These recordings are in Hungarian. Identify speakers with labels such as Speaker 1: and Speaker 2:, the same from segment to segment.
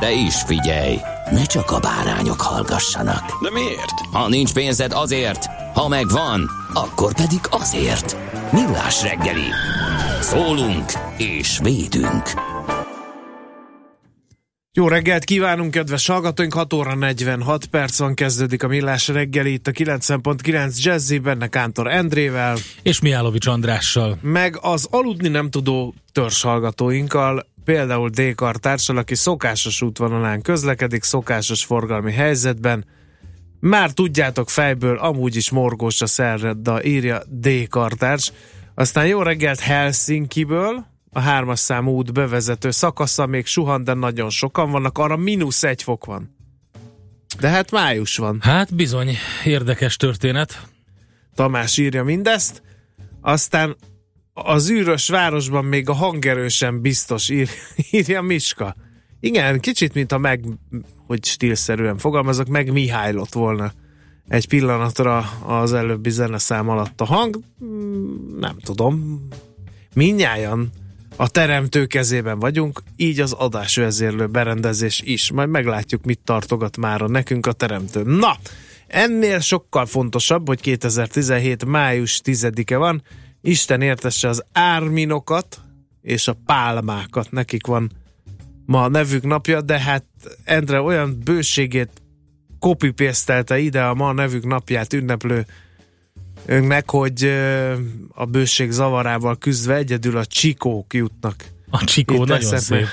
Speaker 1: De is figyelj, ne csak a bárányok hallgassanak.
Speaker 2: De miért?
Speaker 1: Ha nincs pénzed azért, ha megvan, akkor pedig azért. Millás reggeli. Szólunk és védünk.
Speaker 3: Jó reggelt kívánunk, kedves hallgatóink! 6 óra 46 perc van, kezdődik a Millás reggeli itt a 90.9 Jazzy, benne Kántor Endrével.
Speaker 4: És Mihálovics Andrással.
Speaker 3: Meg az aludni nem tudó törzs hallgatóinkkal, például D. Kartársal, aki szokásos útvonalán közlekedik, szokásos forgalmi helyzetben. Már tudjátok fejből, amúgy is morgós a szerda, írja D. Kartárs. Aztán jó reggelt Helsinki-ből, a hármas számú út bevezető szakasza még suhan, de nagyon sokan vannak, arra mínusz egy fok van. De hát május van.
Speaker 4: Hát bizony, érdekes történet.
Speaker 3: Tamás írja mindezt. Aztán az űrös városban még a hangerősen biztos ír, írja Miska. Igen, kicsit, mint a meg, hogy stílszerűen fogalmazok, meg Mihálylott volna egy pillanatra az előbbi zeneszám alatt a hang. Mm, Nem tudom. Minnyáján a teremtő kezében vagyunk, így az adásvezérlő berendezés is. Majd meglátjuk, mit tartogat már a nekünk a teremtő. Na, ennél sokkal fontosabb, hogy 2017. május 10-e van, Isten értesse az árminokat és a pálmákat, nekik van ma a nevük napja, de hát Endre olyan bőségét copy ide a ma a nevük napját ünneplő önnek, hogy a bőség zavarával küzdve egyedül a csikók jutnak.
Speaker 4: A csikó
Speaker 3: Itt
Speaker 4: nagyon
Speaker 3: eszembe.
Speaker 4: szép.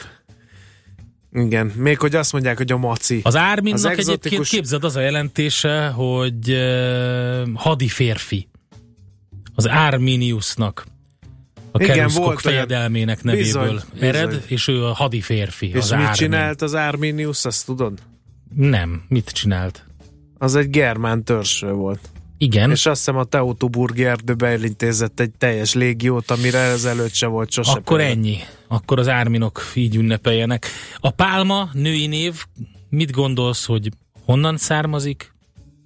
Speaker 3: Igen, még hogy azt mondják, hogy a maci.
Speaker 4: Az Árminnak
Speaker 3: Az
Speaker 4: egyébként
Speaker 3: egzotikus-
Speaker 4: képzeld az a jelentése, hogy uh, hadi férfi. Az Árminiusnak. A keruszkok
Speaker 3: olyan.
Speaker 4: fejedelmének nevéből
Speaker 3: Bizony, bizony.
Speaker 4: ered, és ő a hadi férfi.
Speaker 3: és
Speaker 4: az
Speaker 3: mit
Speaker 4: Ármin.
Speaker 3: csinált az Arminius, azt tudod?
Speaker 4: Nem, mit csinált?
Speaker 3: Az egy germán törzső volt.
Speaker 4: Igen,
Speaker 3: És azt hiszem a Teutoburgi erdőbe elintézett egy teljes légiót, amire ezelőtt se volt sose.
Speaker 4: akkor
Speaker 3: példa.
Speaker 4: ennyi. Akkor az árminok így ünnepeljenek. A pálma női név, mit gondolsz, hogy honnan származik?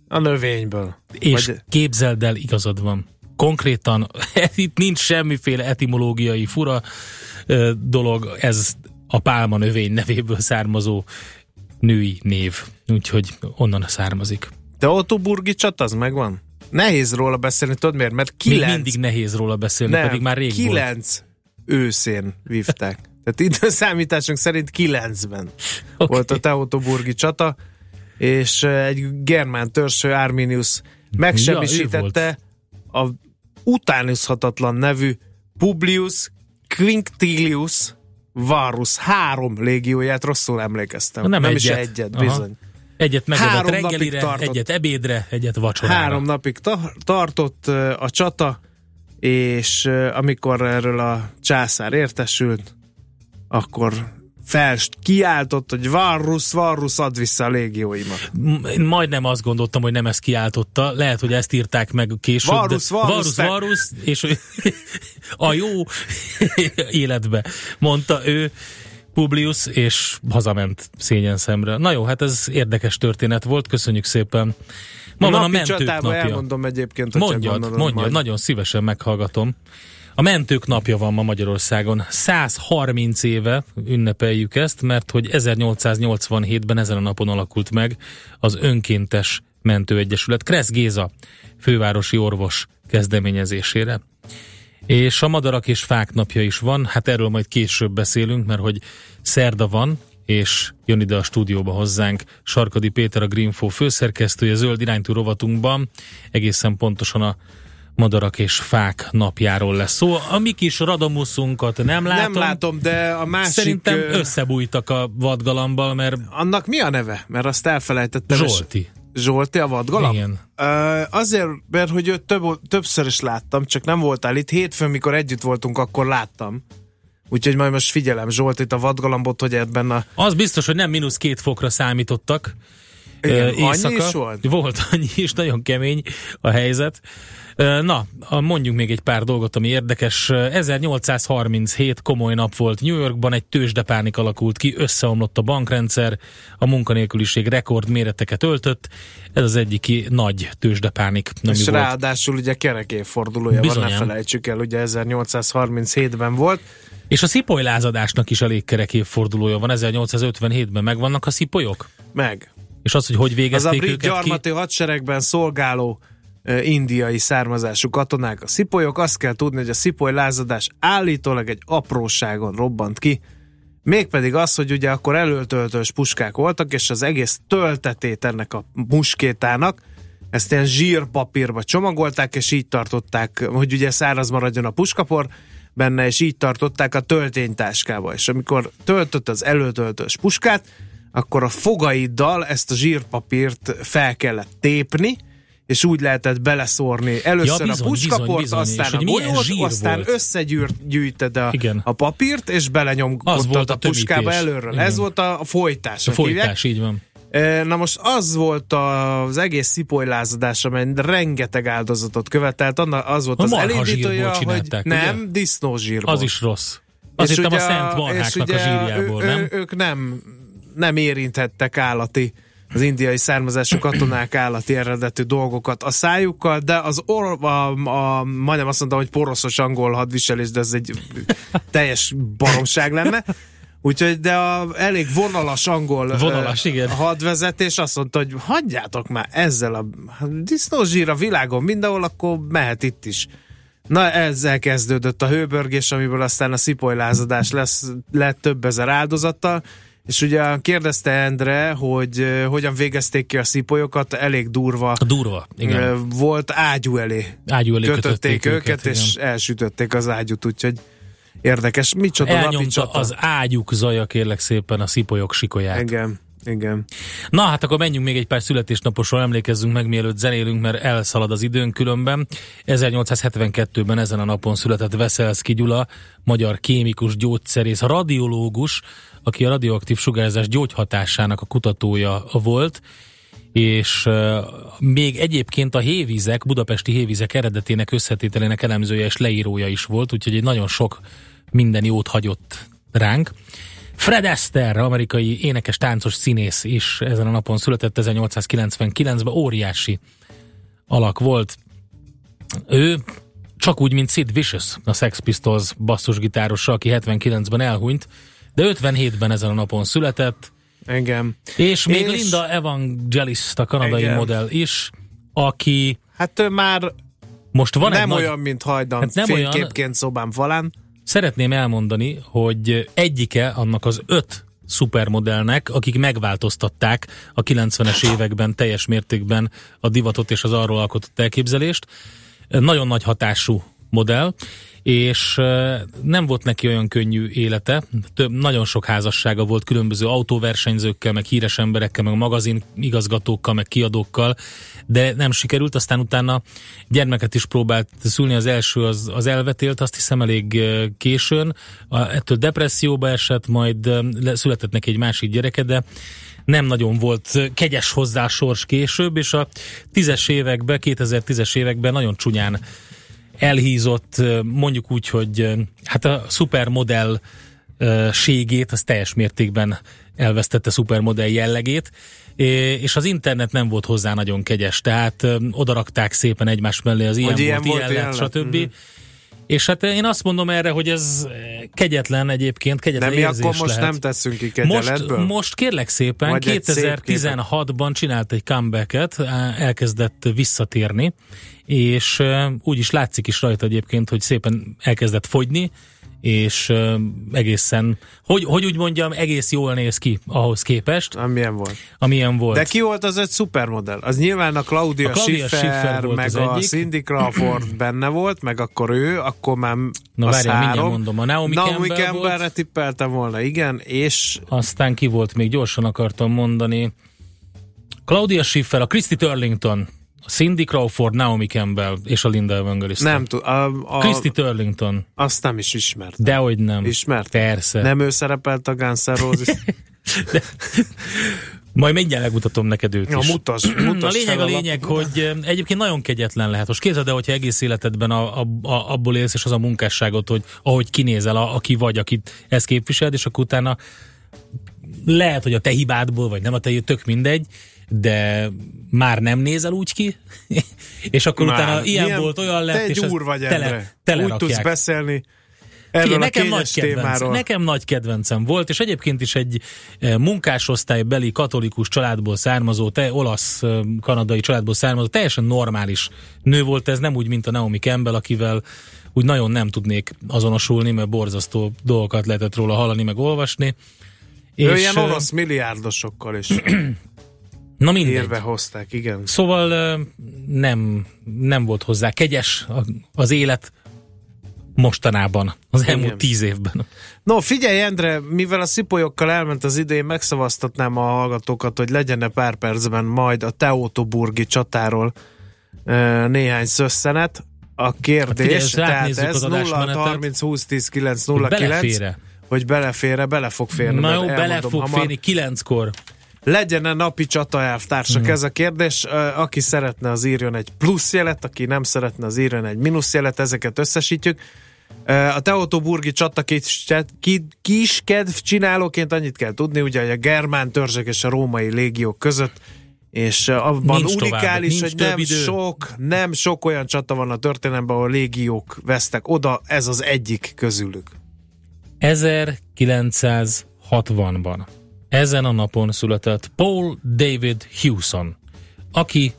Speaker 3: A növényből.
Speaker 4: És
Speaker 3: Vagy-
Speaker 4: képzeld el, igazad van. Konkrétan, itt nincs semmiféle etimológiai fura dolog, ez a pálma növény nevéből származó női név. Úgyhogy onnan származik.
Speaker 3: Teutoburgi csata, az megvan? Nehéz róla beszélni, tudod miért? Mert
Speaker 4: Még
Speaker 3: kilenc,
Speaker 4: mindig nehéz róla beszélni,
Speaker 3: nem,
Speaker 4: pedig már rég volt.
Speaker 3: kilenc őszén vívták. Tehát időszámításunk szerint kilencben okay. volt a Teutoburgi csata, és egy germán törzső Arminius megsemmisítette a utánozhatatlan nevű Publius Quinctilius Varus három légióját, rosszul emlékeztem.
Speaker 4: Nem
Speaker 3: Nem
Speaker 4: egyet.
Speaker 3: is egyet,
Speaker 4: Aha.
Speaker 3: bizony.
Speaker 4: Egyet
Speaker 3: napig
Speaker 4: reggelire,
Speaker 3: tartott.
Speaker 4: egyet ebédre, egyet vacsorára.
Speaker 3: Három napig ta- tartott a csata, és amikor erről a császár értesült, akkor fel kiáltott, hogy Varrus, Varrus, add vissza a légióimat.
Speaker 4: Én majdnem azt gondoltam, hogy nem ezt kiáltotta. Lehet, hogy ezt írták meg később.
Speaker 3: Varus,
Speaker 4: de-
Speaker 3: Varus,
Speaker 4: Varus,
Speaker 3: te-
Speaker 4: Varus, és a jó életbe, mondta ő. Publius, és hazament szégyen szemre. Na jó, hát ez érdekes történet volt, köszönjük szépen. Ma van a mentők napja.
Speaker 3: elmondom egyébként, hogy
Speaker 4: Mondjad, mondjad, nagyon szívesen meghallgatom. A mentők napja van ma Magyarországon. 130 éve ünnepeljük ezt, mert hogy 1887-ben ezen a napon alakult meg az önkéntes mentőegyesület. Kressz Géza, fővárosi orvos kezdeményezésére. És a madarak és fák napja is van, hát erről majd később beszélünk, mert hogy szerda van, és jön ide a stúdióba hozzánk Sarkadi Péter, a Greenfo főszerkesztője, zöld iránytú rovatunkban, egészen pontosan a madarak és fák napjáról lesz szó. A mi kis radamuszunkat nem látom.
Speaker 3: Nem látom, de a másik...
Speaker 4: Szerintem összebújtak a vadgalambal, mert
Speaker 3: Annak mi a neve? Mert azt elfelejtettem. és-
Speaker 4: Zsolti.
Speaker 3: Zsolti a vadgalamb?
Speaker 4: Igen.
Speaker 3: Ö, azért, mert hogy őt több, többször is láttam, csak nem voltál itt. Hétfőn, mikor együtt voltunk, akkor láttam. Úgyhogy majd most figyelem Zsoltit a vadgalambot, hogy ebben a...
Speaker 4: Az biztos, hogy nem mínusz két fokra számítottak.
Speaker 3: Igen,
Speaker 4: Ö,
Speaker 3: annyi
Speaker 4: éjszaka.
Speaker 3: is volt?
Speaker 4: Volt annyi is, nagyon kemény a helyzet. Na, mondjunk még egy pár dolgot, ami érdekes. 1837 komoly nap volt New Yorkban, egy tőzsdepánik alakult ki, összeomlott a bankrendszer, a munkanélküliség rekord méreteket öltött. Ez az egyik nagy tőzsdepánik,
Speaker 3: és
Speaker 4: volt.
Speaker 3: ráadásul ugye kerek évfordulója van, ne felejtsük el, ugye 1837-ben volt.
Speaker 4: És a szipoly lázadásnak is elég kerek évfordulója van, 1857-ben megvannak a szipolyok?
Speaker 3: Meg.
Speaker 4: És az, hogy hogy
Speaker 3: Az a
Speaker 4: végezték
Speaker 3: brit
Speaker 4: őket ki?
Speaker 3: gyarmati hadseregben szolgáló indiai származású katonák a szipolyok. Azt kell tudni, hogy a szipoly lázadás állítólag egy apróságon robbant ki. Mégpedig az, hogy ugye akkor előtöltős puskák voltak, és az egész töltetét ennek a muskétának, ezt ilyen zsírpapírba csomagolták, és így tartották, hogy ugye száraz maradjon a puskapor benne, és így tartották a tölténytáskába. És amikor töltött az előtöltős puskát, akkor a fogaiddal ezt a zsírpapírt fel kellett tépni, és úgy lehetett beleszórni először
Speaker 4: Ja, bizony,
Speaker 3: a puskaport,
Speaker 4: bizony, bizony. És
Speaker 3: aztán a golyót, aztán
Speaker 4: volt.
Speaker 3: összegyűjted a,
Speaker 4: Igen.
Speaker 3: a papírt, és belenyomkodtad a,
Speaker 4: a
Speaker 3: puskába előről.
Speaker 4: Igen.
Speaker 3: Ez volt a, a folytás.
Speaker 4: A
Speaker 3: hívják.
Speaker 4: folytás, így van.
Speaker 3: Na most az volt az egész szipolylázadás, amely rengeteg áldozatot követelt, az volt
Speaker 4: A
Speaker 3: az elindítója,
Speaker 4: zsírból
Speaker 3: hogy nem,
Speaker 4: ugye?
Speaker 3: disznózsírból.
Speaker 4: Az is rossz. Azt hittem a szent
Speaker 3: és
Speaker 4: marháknak a
Speaker 3: ugye
Speaker 4: zsírjából,
Speaker 3: ő,
Speaker 4: nem?
Speaker 3: Ő, ők nem, nem érinthettek állati az indiai származású katonák állati eredetű dolgokat a szájukkal, de az or, a, a, majdnem azt mondtam, hogy poroszos angol hadviselés, de ez egy teljes baromság lenne. Úgyhogy, de a elég vonalas angol
Speaker 4: Vonalas, igen.
Speaker 3: hadvezetés azt mondta, hogy hagyjátok már ezzel a disznózsír a világon mindenhol, akkor mehet itt is. Na ezzel kezdődött a hőbörgés, amiből aztán a szipolylázadás lesz, lett több ezer áldozattal, és ugye kérdezte Endre, hogy hogyan végezték ki a szipolyokat, elég durva
Speaker 4: durva, igen.
Speaker 3: volt ágyú elé.
Speaker 4: Ágyú elé
Speaker 3: Kötötték őket,
Speaker 4: igen.
Speaker 3: és elsütötték az ágyút, úgyhogy érdekes. Micsoda napi
Speaker 4: Elnyomta
Speaker 3: csata.
Speaker 4: az ágyuk zaja, kérlek szépen, a szipolyok sikolyát.
Speaker 3: Igen, igen.
Speaker 4: Na hát akkor menjünk még egy pár születésnaposról, emlékezzünk meg, mielőtt zenélünk, mert elszalad az időnk különben. 1872-ben ezen a napon született Veszelszki Gyula, magyar kémikus, gyógyszerész, radiológus, aki a radioaktív sugárzás gyógyhatásának a kutatója volt, és még egyébként a hévizek, budapesti hévizek eredetének összetételének elemzője és leírója is volt, úgyhogy egy nagyon sok minden jót hagyott ránk. Fred Astaire, amerikai énekes, táncos színész is ezen a napon született 1899-ben, óriási alak volt. Ő csak úgy, mint Sid Vicious, a Sex Pistols basszusgitárosa, aki 79-ben elhunyt, de 57-ben ezen a napon született,
Speaker 3: Igen.
Speaker 4: és még
Speaker 3: És-
Speaker 4: Linda Evangelista, kanadai
Speaker 3: Igen.
Speaker 4: modell is, aki
Speaker 3: Hát ő már
Speaker 4: most van egy
Speaker 3: nem
Speaker 4: nagy...
Speaker 3: olyan, mint hajdan
Speaker 4: Hát nem
Speaker 3: hát
Speaker 4: olyan-
Speaker 3: fényképként szobám falán.
Speaker 4: Szeretném elmondani, hogy egyike annak az öt szupermodellnek, akik megváltoztatták a 90-es években teljes mértékben a divatot és az arról alkotott elképzelést. Nagyon nagy hatású modell, és nem volt neki olyan könnyű élete. Több, nagyon sok házassága volt különböző autóversenyzőkkel, meg híres emberekkel, meg magazin igazgatókkal, meg kiadókkal, de nem sikerült, aztán utána gyermeket is próbált szülni, az első az, az elvetélt, azt hiszem elég későn, ettől depresszióba esett, majd le- született neki egy másik gyereke, de nem nagyon volt kegyes hozzá sors később, és a tízes években, 2010-es években nagyon csúnyán elhízott, mondjuk úgy, hogy hát a szupermodell ségét, az teljes mértékben elvesztette szupermodell jellegét, és az internet nem volt hozzá nagyon kegyes, tehát eh, odarakták szépen egymás mellé az ilyen
Speaker 3: Hogy
Speaker 4: volt, ilyen
Speaker 3: ilyen lett.
Speaker 4: stb. És hát én azt mondom erre, hogy ez kegyetlen egyébként,
Speaker 3: De
Speaker 4: kegyetlen
Speaker 3: mi
Speaker 4: érzés
Speaker 3: akkor most
Speaker 4: lehet.
Speaker 3: nem teszünk ki
Speaker 4: Most,
Speaker 3: kegyeletből?
Speaker 4: most kérlek szépen,
Speaker 3: Vagy egy szép
Speaker 4: 2016-ban csinált egy comebacket, elkezdett visszatérni, és úgy is látszik is rajta egyébként, hogy szépen elkezdett fogyni, és egészen, hogy, hogy úgy mondjam, egész jól néz ki ahhoz képest,
Speaker 3: Amilyen volt.
Speaker 4: amilyen volt.
Speaker 3: De ki volt az egy szupermodell? Az nyilván a Claudia,
Speaker 4: A Claudia
Speaker 3: Schiffer,
Speaker 4: Schiffer volt
Speaker 3: meg
Speaker 4: az
Speaker 3: a
Speaker 4: egyik.
Speaker 3: Cindy Crawford benne volt, meg akkor ő, akkor már
Speaker 4: Na
Speaker 3: az
Speaker 4: várjál, mindjárt mondom, a Naomi
Speaker 3: Naomi
Speaker 4: Campbell
Speaker 3: Campbellre
Speaker 4: volt.
Speaker 3: tippeltem volna, igen, és
Speaker 4: Aztán ki volt még, gyorsan akartam mondani. Claudia Schiffer, a Christy Turlington, Cindy Crawford, Naomi Campbell és a Linda Evangelista.
Speaker 3: nem tudom, a, a,
Speaker 4: Christy Turlington.
Speaker 3: azt nem is ismert.
Speaker 4: Dehogy nem.
Speaker 3: Ismert?
Speaker 4: Persze.
Speaker 3: Nem ő szerepelt a Guns Roses.
Speaker 4: Majd mindjárt megmutatom neked őt
Speaker 3: Ja,
Speaker 4: is.
Speaker 3: mutas,
Speaker 4: a lényeg a lényeg, hogy eh, egyébként nagyon kegyetlen lehet. Most képzeld el, hogyha egész életedben a, a, a, abból élsz, és az a munkásságot, hogy ahogy kinézel, a, aki vagy, akit ezt képviseled, és akkor utána lehet, hogy a te hibádból, vagy nem a te, tök mindegy, de már nem nézel úgy ki, és akkor
Speaker 3: Már.
Speaker 4: utána ilyen
Speaker 3: Milyen-
Speaker 4: volt, olyan lett,
Speaker 3: Te egy
Speaker 4: és ezt
Speaker 3: úr vagy,
Speaker 4: tele,
Speaker 3: Endre.
Speaker 4: tele
Speaker 3: Úgy tudsz beszélni erről a
Speaker 4: nekem nagy, kedvenc, nekem nagy kedvencem volt, és egyébként is egy eh, munkásosztálybeli katolikus családból származó, te olasz, eh, kanadai családból származó, teljesen normális nő volt ez, nem úgy, mint a Naomi Campbell, akivel úgy nagyon nem tudnék azonosulni, mert borzasztó dolgokat lehetett róla hallani, meg olvasni.
Speaker 3: Ő ilyen
Speaker 4: eh,
Speaker 3: orosz milliárdosokkal is
Speaker 4: Na mindegy.
Speaker 3: érve hozták, igen.
Speaker 4: Szóval nem, nem volt hozzá kegyes az élet mostanában, az elmúlt
Speaker 3: Igen.
Speaker 4: tíz évben.
Speaker 3: No, figyelj, Endre, mivel a szipolyokkal elment az idő, én megszavaztatnám a hallgatókat, hogy legyen pár percben majd a Teotoburgi csatáról néhány szösszenet. A kérdés,
Speaker 4: figyelj, ezt
Speaker 3: tehát ez
Speaker 4: az
Speaker 3: 0
Speaker 4: adásmenetet.
Speaker 3: 30 20 10 9 0 9,
Speaker 4: Belefére.
Speaker 3: hogy belefére, bele fog férni.
Speaker 4: Na jó, bele fog férni kilenckor.
Speaker 3: Legyen-e napi csataelvtársak?
Speaker 4: Mhm.
Speaker 3: Ez a kérdés. Aki szeretne, az írjon egy plusz jelet, aki nem szeretne, az írjon egy mínusz jelet, ezeket összesítjük. A Teotoburgi csata kis, ki- kis kedv csinálóként annyit kell tudni, ugye, hogy a germán törzsek és a római légiók között és abban
Speaker 4: Nincs tovább,
Speaker 3: unikális,
Speaker 4: nincs
Speaker 3: hogy nem
Speaker 4: idő.
Speaker 3: sok, nem sok olyan csata van a történelemben, ahol légiók vesztek oda, ez az egyik közülük.
Speaker 4: 1960-ban ezen a napon született Paul David Hewson, aki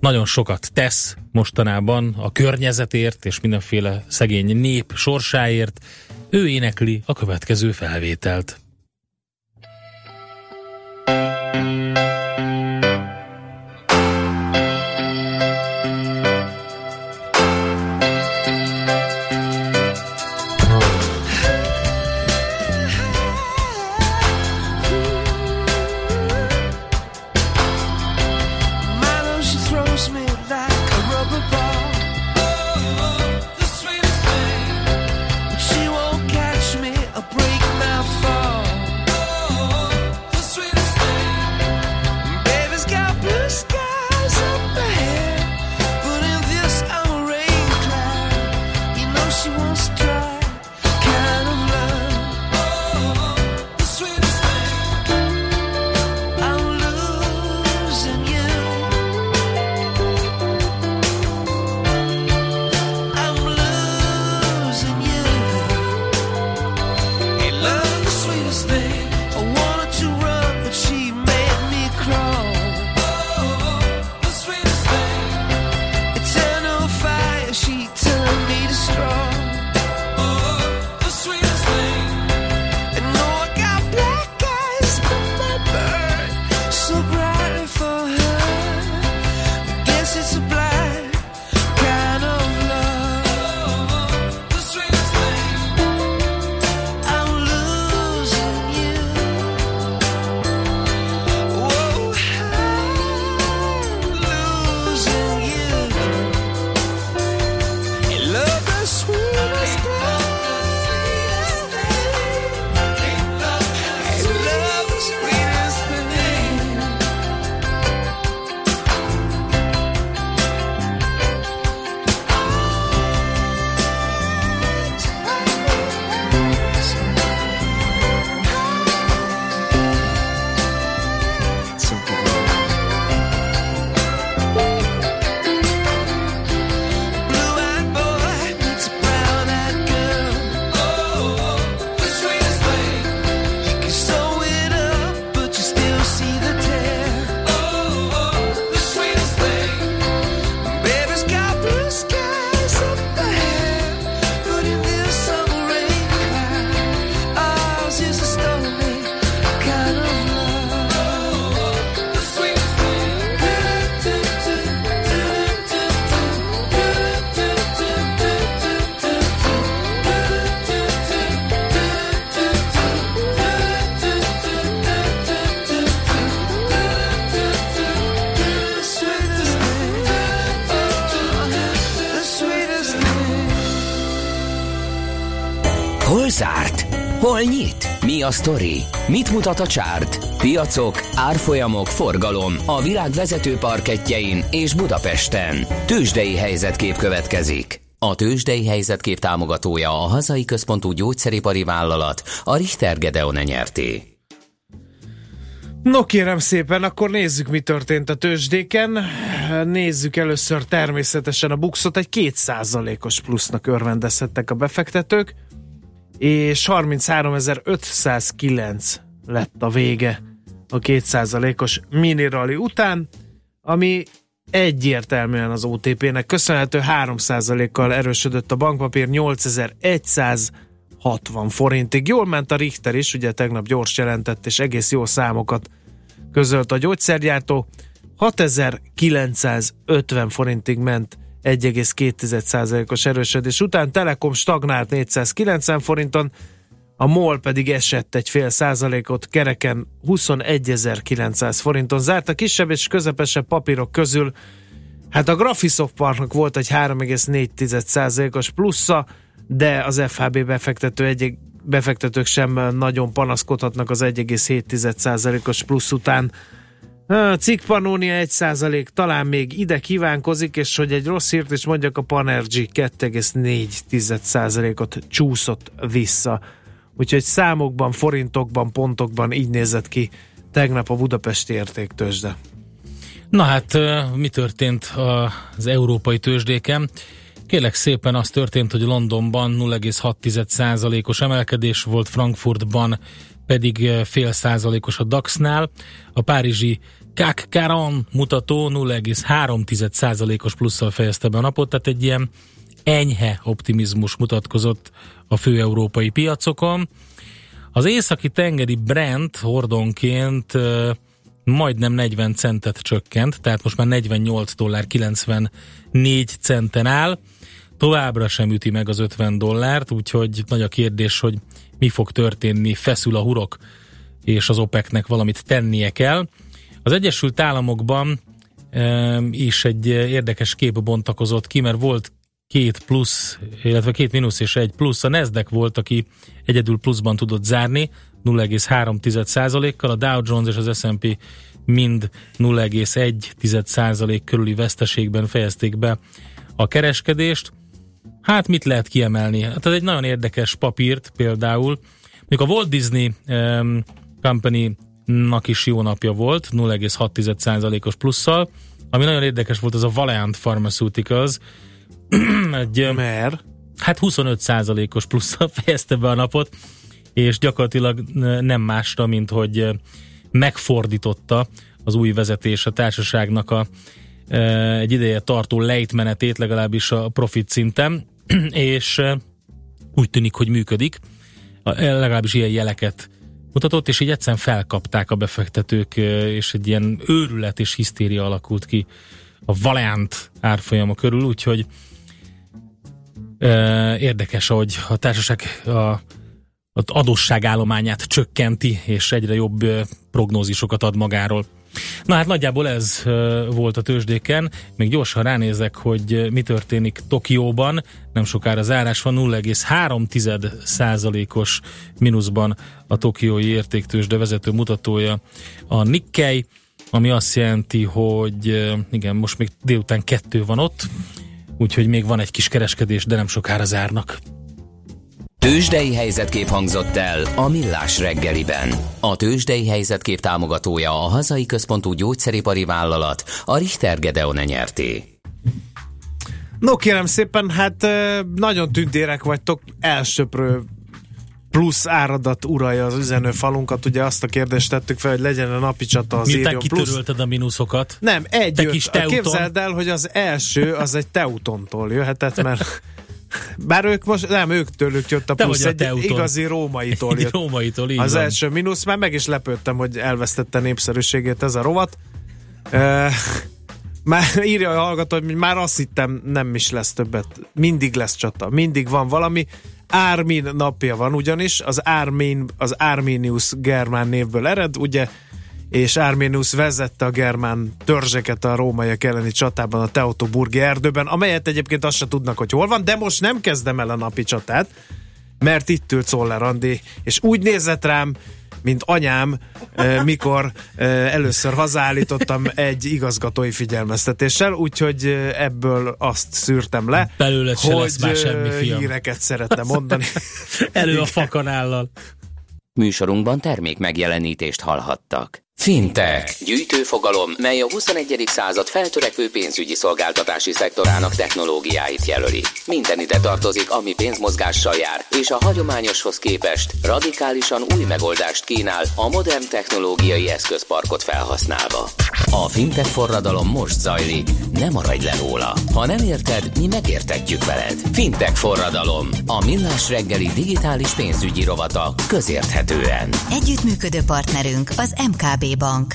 Speaker 4: nagyon sokat tesz mostanában a környezetért és mindenféle szegény nép sorsáért. Ő énekli a következő felvételt.
Speaker 5: Milo,
Speaker 1: Mi a sztori? Mit mutat a csárt? Piacok, árfolyamok, forgalom a világ vezető parketjein és Budapesten. Tősdei helyzetkép következik. A Tősdei helyzetkép támogatója a hazai központú gyógyszeripari vállalat, a Richter Gedeon nyerté.
Speaker 3: No kérem szépen, akkor nézzük, mi történt a tőzsdéken. Nézzük először természetesen a buxot, egy 2%-os plusznak örvendezhettek a befektetők, és 33.509 lett a vége a 2%-os mini után, ami egyértelműen az OTP-nek köszönhető 3%-kal erősödött a bankpapír 8160 forintig. Jól ment a Richter is, ugye tegnap gyors jelentett és egész jó számokat közölt a gyógyszergyártó. 6950 forintig ment 1,2%-os erősödés után, Telekom stagnált 490 forinton, a MOL pedig esett egy fél százalékot, kereken 21.900 forinton zárt. A kisebb és közepesebb papírok közül hát a Graphisoft Parknak volt egy 3,4%-os plusza, de az FHB befektető egy, befektetők sem nagyon panaszkodhatnak az 1,7%-os plusz után. A cikk Pannonia 1% talán még ide kívánkozik, és hogy egy rossz hírt is mondjak, a Panergy 2,4%-ot csúszott vissza. Úgyhogy számokban, forintokban, pontokban így nézett ki tegnap a budapesti értéktősde.
Speaker 4: Na hát, mi történt az európai tőzsdéken? Kérlek szépen az történt, hogy Londonban 0,6%-os emelkedés volt, Frankfurtban pedig fél százalékos a DAX-nál, a párizsi CAC 40 mutató 0,3%-os plusszal fejezte be a napot, tehát egy ilyen enyhe optimizmus mutatkozott a fő európai piacokon. Az északi tengeri Brent hordonként majdnem 40 centet csökkent, tehát most már 48 dollár 94 centen áll. Továbbra sem üti meg az 50 dollárt, úgyhogy nagy a kérdés, hogy mi fog történni, feszül a hurok, és az OPEC-nek valamit tennie kell. Az Egyesült Államokban is egy érdekes kép bontakozott ki, mert volt két plusz, illetve két mínusz és egy plusz. A Nasdaq volt, aki egyedül pluszban tudott zárni, 0,3%-kal, a Dow Jones és az S&P mind 0,1% körüli veszteségben fejezték be a kereskedést. Hát mit lehet kiemelni? Hát ez egy nagyon érdekes papírt például. Még a Walt Disney um, Company-nak is jó napja volt, 0,6%-os plusszal. Ami nagyon érdekes volt, az a Valiant Pharmaceuticals. egy,
Speaker 3: Mert?
Speaker 4: Hát 25%-os plusszal fejezte be a napot, és gyakorlatilag nem másra, mint hogy megfordította az új vezetés a társaságnak a egy ideje tartó lejtmenetét, legalábbis a profit szinten, és úgy tűnik, hogy működik. Legalábbis ilyen jeleket mutatott, és így egyszerűen felkapták a befektetők, és egy ilyen őrület és hisztéria alakult ki a Valant árfolyama körül, úgyhogy érdekes, hogy a társaság a az adósságállományát csökkenti, és egyre jobb prognózisokat ad magáról. Na hát nagyjából ez volt a tőzsdéken. Még gyorsan ránézek, hogy mi történik Tokióban. Nem sokára zárás van, 0,3 százalékos mínuszban a tokiói értéktőzsde vezető mutatója a Nikkei, ami azt jelenti, hogy igen, most még délután kettő van ott, úgyhogy még van egy kis kereskedés, de nem sokára zárnak.
Speaker 1: Tőzsdei helyzetkép hangzott el a Millás reggeliben. A Tőzsdei helyzetkép támogatója a hazai központú gyógyszeripari vállalat, a Richter Gedeon nyerté.
Speaker 3: No kérem szépen, hát nagyon tündérek vagytok, elsöprő plusz áradat uralja az üzenőfalunkat. Ugye azt a kérdést tettük fel, hogy legyen a napi csata az
Speaker 4: Miután
Speaker 3: írjon plusz.
Speaker 4: kitörölted a mínuszokat.
Speaker 3: Nem, egy
Speaker 4: Te
Speaker 3: jött.
Speaker 4: kis Teuton.
Speaker 3: Képzeld el, hogy az első az egy Teutontól jöhetett, mert bár ők most, nem, ők tőlük jött a
Speaker 4: Te
Speaker 3: plusz,
Speaker 4: a
Speaker 3: egy
Speaker 4: Teuton.
Speaker 3: igazi rómaitól jött.
Speaker 4: rómaitól, így
Speaker 3: Az
Speaker 4: van.
Speaker 3: első mínusz, már meg is lepődtem, hogy elvesztette népszerűségét ez a rovat. E, már írja a hallgató, hogy már azt hittem, nem is lesz többet. Mindig lesz csata, mindig van valami. Ármin napja van ugyanis, az Ármin, az Arminius germán névből ered, ugye, és Arminius vezette a germán törzseket a rómaiak elleni csatában a Teutoburgi erdőben, amelyet egyébként azt se tudnak, hogy hol van, de most nem kezdem el a napi csatát, mert itt ült Czoller Andi, és úgy nézett rám, mint anyám, eh, mikor eh, először hazállítottam egy igazgatói figyelmeztetéssel, úgyhogy eh, ebből azt szűrtem le,
Speaker 4: Belőled se
Speaker 3: hogy
Speaker 4: lesz már semmi, fiam.
Speaker 3: híreket szeretne mondani.
Speaker 4: Elő a fakanállal.
Speaker 1: Műsorunkban termék megjelenítést hallhattak. Fintech. Gyűjtőfogalom, mely a 21. század feltörekvő pénzügyi szolgáltatási szektorának technológiáit jelöli. Minden ide tartozik, ami pénzmozgással jár, és a hagyományoshoz képest radikálisan új megoldást kínál a modern technológiai eszközparkot felhasználva. A fintech forradalom most zajlik, ne maradj le róla. Ha nem érted, mi megértetjük veled. Fintech forradalom, a millás reggeli digitális pénzügyi rovata közérthetően.
Speaker 6: Együttműködő partnerünk az MKB Bank.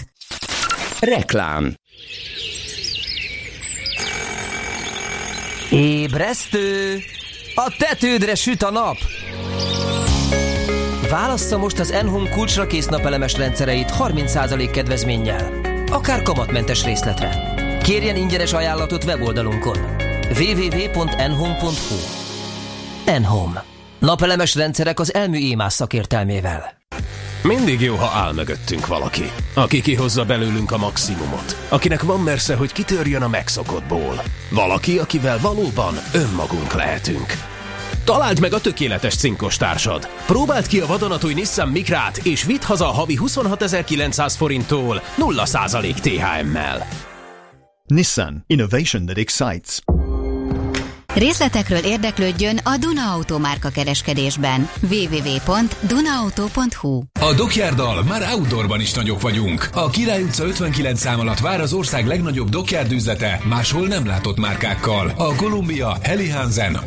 Speaker 1: Reklám
Speaker 7: Ébresztő! A tetődre süt a nap! Válassza most az Enhome kulcsra kész napelemes rendszereit 30% kedvezménnyel. Akár kamatmentes részletre. Kérjen ingyenes ajánlatot weboldalunkon. www.enhome.hu Enhome. Napelemes rendszerek az elmű émás szakértelmével.
Speaker 8: Mindig jó, ha áll mögöttünk valaki, aki kihozza belőlünk a maximumot, akinek van mersze, hogy kitörjön a megszokottból. Valaki, akivel valóban önmagunk lehetünk. Találd meg a tökéletes cinkos társad. Próbáld ki a vadonatúj Nissan Mikrát, és vidd haza a havi 26.900 forinttól 0% THM-mel.
Speaker 9: Nissan. Innovation that excites.
Speaker 6: Részletekről érdeklődjön a Duna Auto márka kereskedésben. www.dunaauto.hu
Speaker 2: A Dockyarddal már outdoorban is nagyok vagyunk. A Király utca 59 szám alatt vár az ország legnagyobb Dockyard üzlete, máshol nem látott márkákkal. A Columbia, Helly Hansen,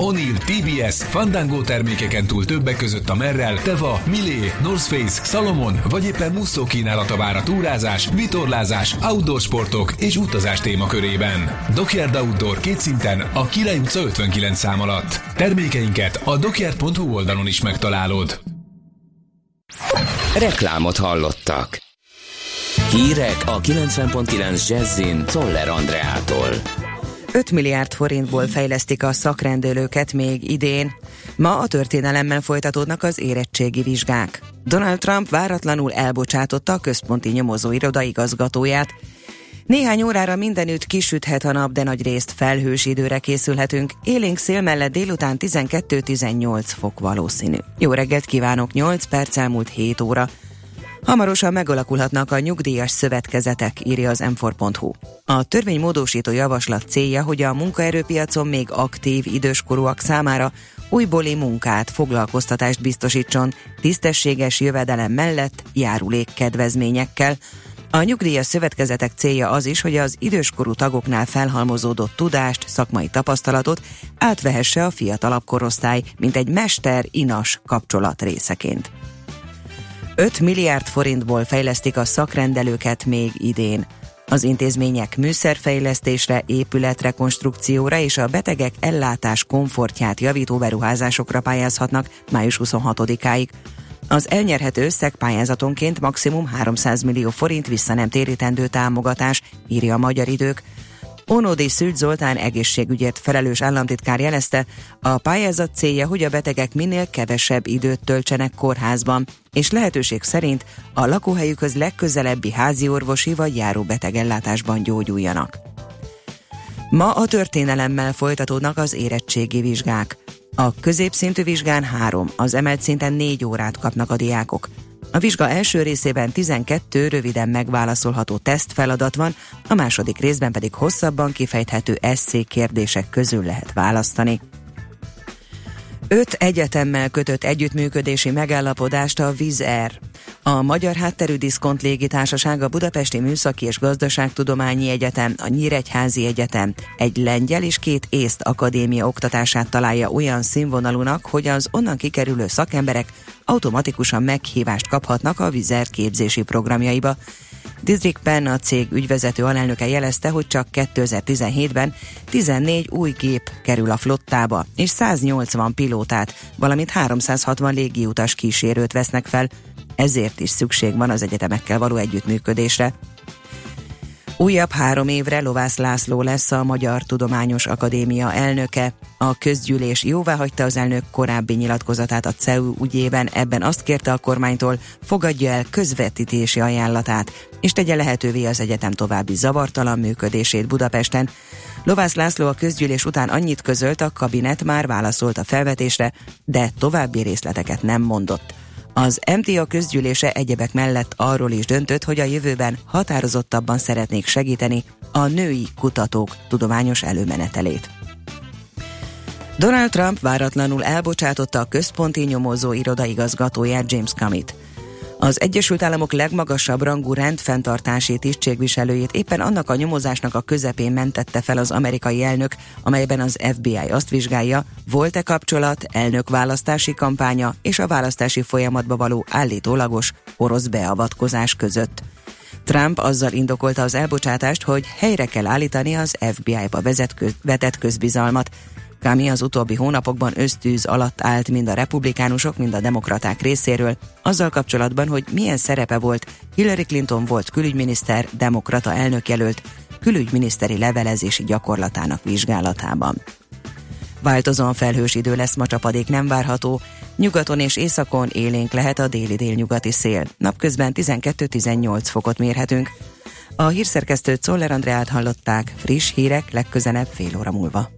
Speaker 2: TBS, Fandango termékeken túl többek között a Merrell, Teva, Milé, North Face, Salomon vagy éppen Musso kínálata vár a túrázás, vitorlázás, outdoor sportok és utazás témakörében. Dockyard Outdoor két szinten a Király utca 59 szám alatt. Termékeinket a dockyard.hu oldalon is megtalálod.
Speaker 1: Reklámot hallottak. Hírek a 90.9 Jazzin Toller Andreától.
Speaker 10: 5 milliárd forintból fejlesztik a szakrendelőket még idén. Ma a történelemmel folytatódnak az érettségi vizsgák. Donald Trump váratlanul elbocsátotta a központi nyomozóiroda igazgatóját. Néhány órára mindenütt kisüthet a nap, de nagy részt felhős időre készülhetünk. Élénk szél mellett délután 12-18 fok valószínű. Jó reggelt kívánok, 8 perc elmúlt 7 óra. Hamarosan megalakulhatnak a nyugdíjas szövetkezetek, írja az m A törvénymódosító javaslat célja, hogy a munkaerőpiacon még aktív időskorúak számára újbóli munkát, foglalkoztatást biztosítson, tisztességes jövedelem mellett járulék kedvezményekkel. A nyugdíjas szövetkezetek célja az is, hogy az időskorú tagoknál felhalmozódott tudást, szakmai tapasztalatot átvehesse a fiatalabb korosztály, mint egy mester-inas kapcsolat részeként. 5 milliárd forintból fejlesztik a szakrendelőket még idén. Az intézmények műszerfejlesztésre, épületrekonstrukcióra és a betegek ellátás komfortját javító beruházásokra pályázhatnak május 26-áig. Az elnyerhető összeg pályázatonként maximum 300 millió forint vissza nem térítendő támogatás, írja a Magyar Idők. Onódi Szűcs Zoltán egészségügyért felelős államtitkár jelezte, a pályázat célja, hogy a betegek minél kevesebb időt töltsenek kórházban, és lehetőség szerint a lakóhelyükhöz legközelebbi háziorvosi vagy járóbetegellátásban gyógyuljanak. Ma a történelemmel folytatódnak az érettségi vizsgák. A középszintű vizsgán három, az emelt szinten négy órát kapnak a diákok. A vizsga első részében 12 röviden megválaszolható tesztfeladat van, a második részben pedig hosszabban kifejthető eszé kérdések közül lehet választani. Öt egyetemmel kötött együttműködési megállapodást a Viz Air. A Magyar Hátterű Diszkont Légitársaság, a Budapesti Műszaki és Gazdaságtudományi Egyetem, a Nyíregyházi Egyetem, egy lengyel és két észt akadémia oktatását találja olyan színvonalúnak, hogy az onnan kikerülő szakemberek automatikusan meghívást kaphatnak a Vizer képzési programjaiba. Didrik Penn, a cég ügyvezető alelnöke jelezte, hogy csak 2017-ben 14 új gép kerül a flottába, és 180 pilótát, valamint 360 légiutas kísérőt vesznek fel, ezért is szükség van az egyetemekkel való együttműködésre. Újabb három évre Lovász László lesz a Magyar Tudományos Akadémia elnöke. A közgyűlés jóváhagyta az elnök korábbi nyilatkozatát a CEU ügyében, ebben azt kérte a kormánytól, fogadja el közvetítési ajánlatát, és tegye lehetővé az egyetem további zavartalan működését Budapesten. Lovász László a közgyűlés után annyit közölt, a kabinet már válaszolt a felvetésre, de további részleteket nem mondott. Az MTA közgyűlése egyebek mellett arról is döntött, hogy a jövőben határozottabban szeretnék segíteni a női kutatók tudományos előmenetelét. Donald Trump váratlanul elbocsátotta a központi nyomozó iroda igazgatóját James Comey-t. Az Egyesült Államok legmagasabb rangú rendfenntartási tisztségviselőjét éppen annak a nyomozásnak a közepén mentette fel az amerikai elnök, amelyben az FBI azt vizsgálja, volt-e kapcsolat elnök választási kampánya és a választási folyamatba való állítólagos orosz beavatkozás között. Trump azzal indokolta az elbocsátást, hogy helyre kell állítani az FBI-ba vetett közbizalmat, Kami az utóbbi hónapokban ösztűz alatt állt mind a republikánusok, mind a demokraták részéről, azzal kapcsolatban, hogy milyen szerepe volt Hillary Clinton volt külügyminiszter, demokrata elnökjelölt, külügyminiszteri levelezési gyakorlatának vizsgálatában. Változóan felhős idő lesz, ma csapadék nem várható, nyugaton és északon élénk lehet a déli délnyugati szél. Napközben 12-18 fokot mérhetünk. A hírszerkesztőt Szoller Andreát hallották, friss hírek legközelebb fél óra múlva.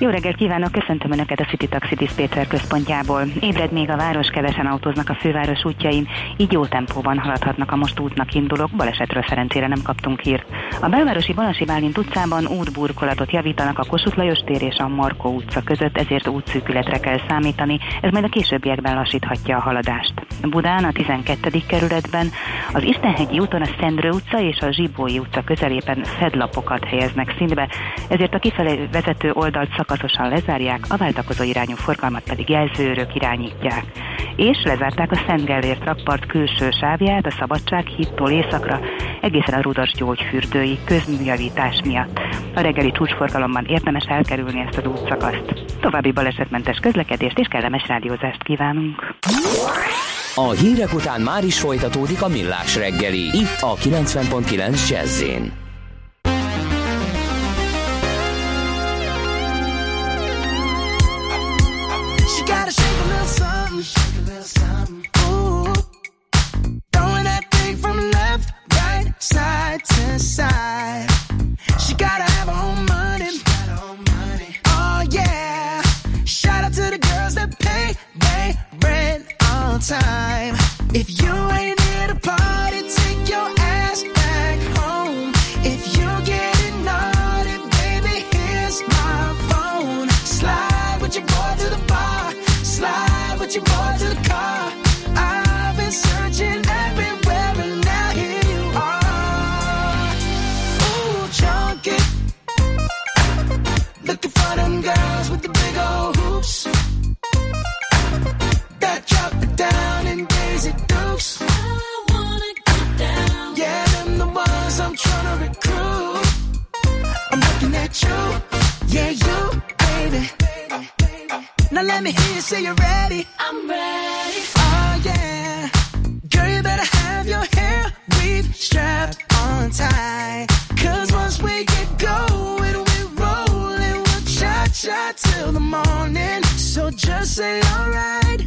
Speaker 11: Jó reggelt kívánok, köszöntöm Önöket a City Taxi Dispatcher központjából. Ébred még a város, kevesen autóznak a főváros útjain, így jó tempóban haladhatnak a most útnak indulók, balesetről szerencsére nem kaptunk hírt. A belvárosi Balasi Bálint utcában útburkolatot javítanak a Kossuth Lajos tér és a Markó utca között, ezért útszűkületre kell számítani, ez majd a későbbiekben lassíthatja a haladást. Budán a 12. kerületben az Istenhegyi úton a Szendrő utca és a Zsibói utca közelében fedlapokat helyeznek színbe, ezért a kifelé vezető oldalt szakaszosan lezárják, a váltakozó irányú forgalmat pedig jelzőrök irányítják. És lezárták a Szent Gellért rakpart külső sávját a Szabadság hittól északra, egészen a Rudas gyógyfürdői közműjavítás miatt. A reggeli csúcsforgalomban érdemes elkerülni ezt az útszakaszt. További balesetmentes közlekedést és kellemes rádiózást kívánunk.
Speaker 1: A hírek után már is folytatódik a millás reggeli, itt a 90.9 Jazzin.
Speaker 5: Ooh. Throwing that thing from left, right, side to side. She gotta have her own money. Oh yeah. Shout out to the girls that pay rent on time. If you ain't you, yeah, you, baby. Now let me hear you say you're ready. I'm ready. Oh yeah. Girl, you better have your hair weave strapped on tight. Cause once we get going, we rollin', we'll cha-cha till the morning. So just say. Alright.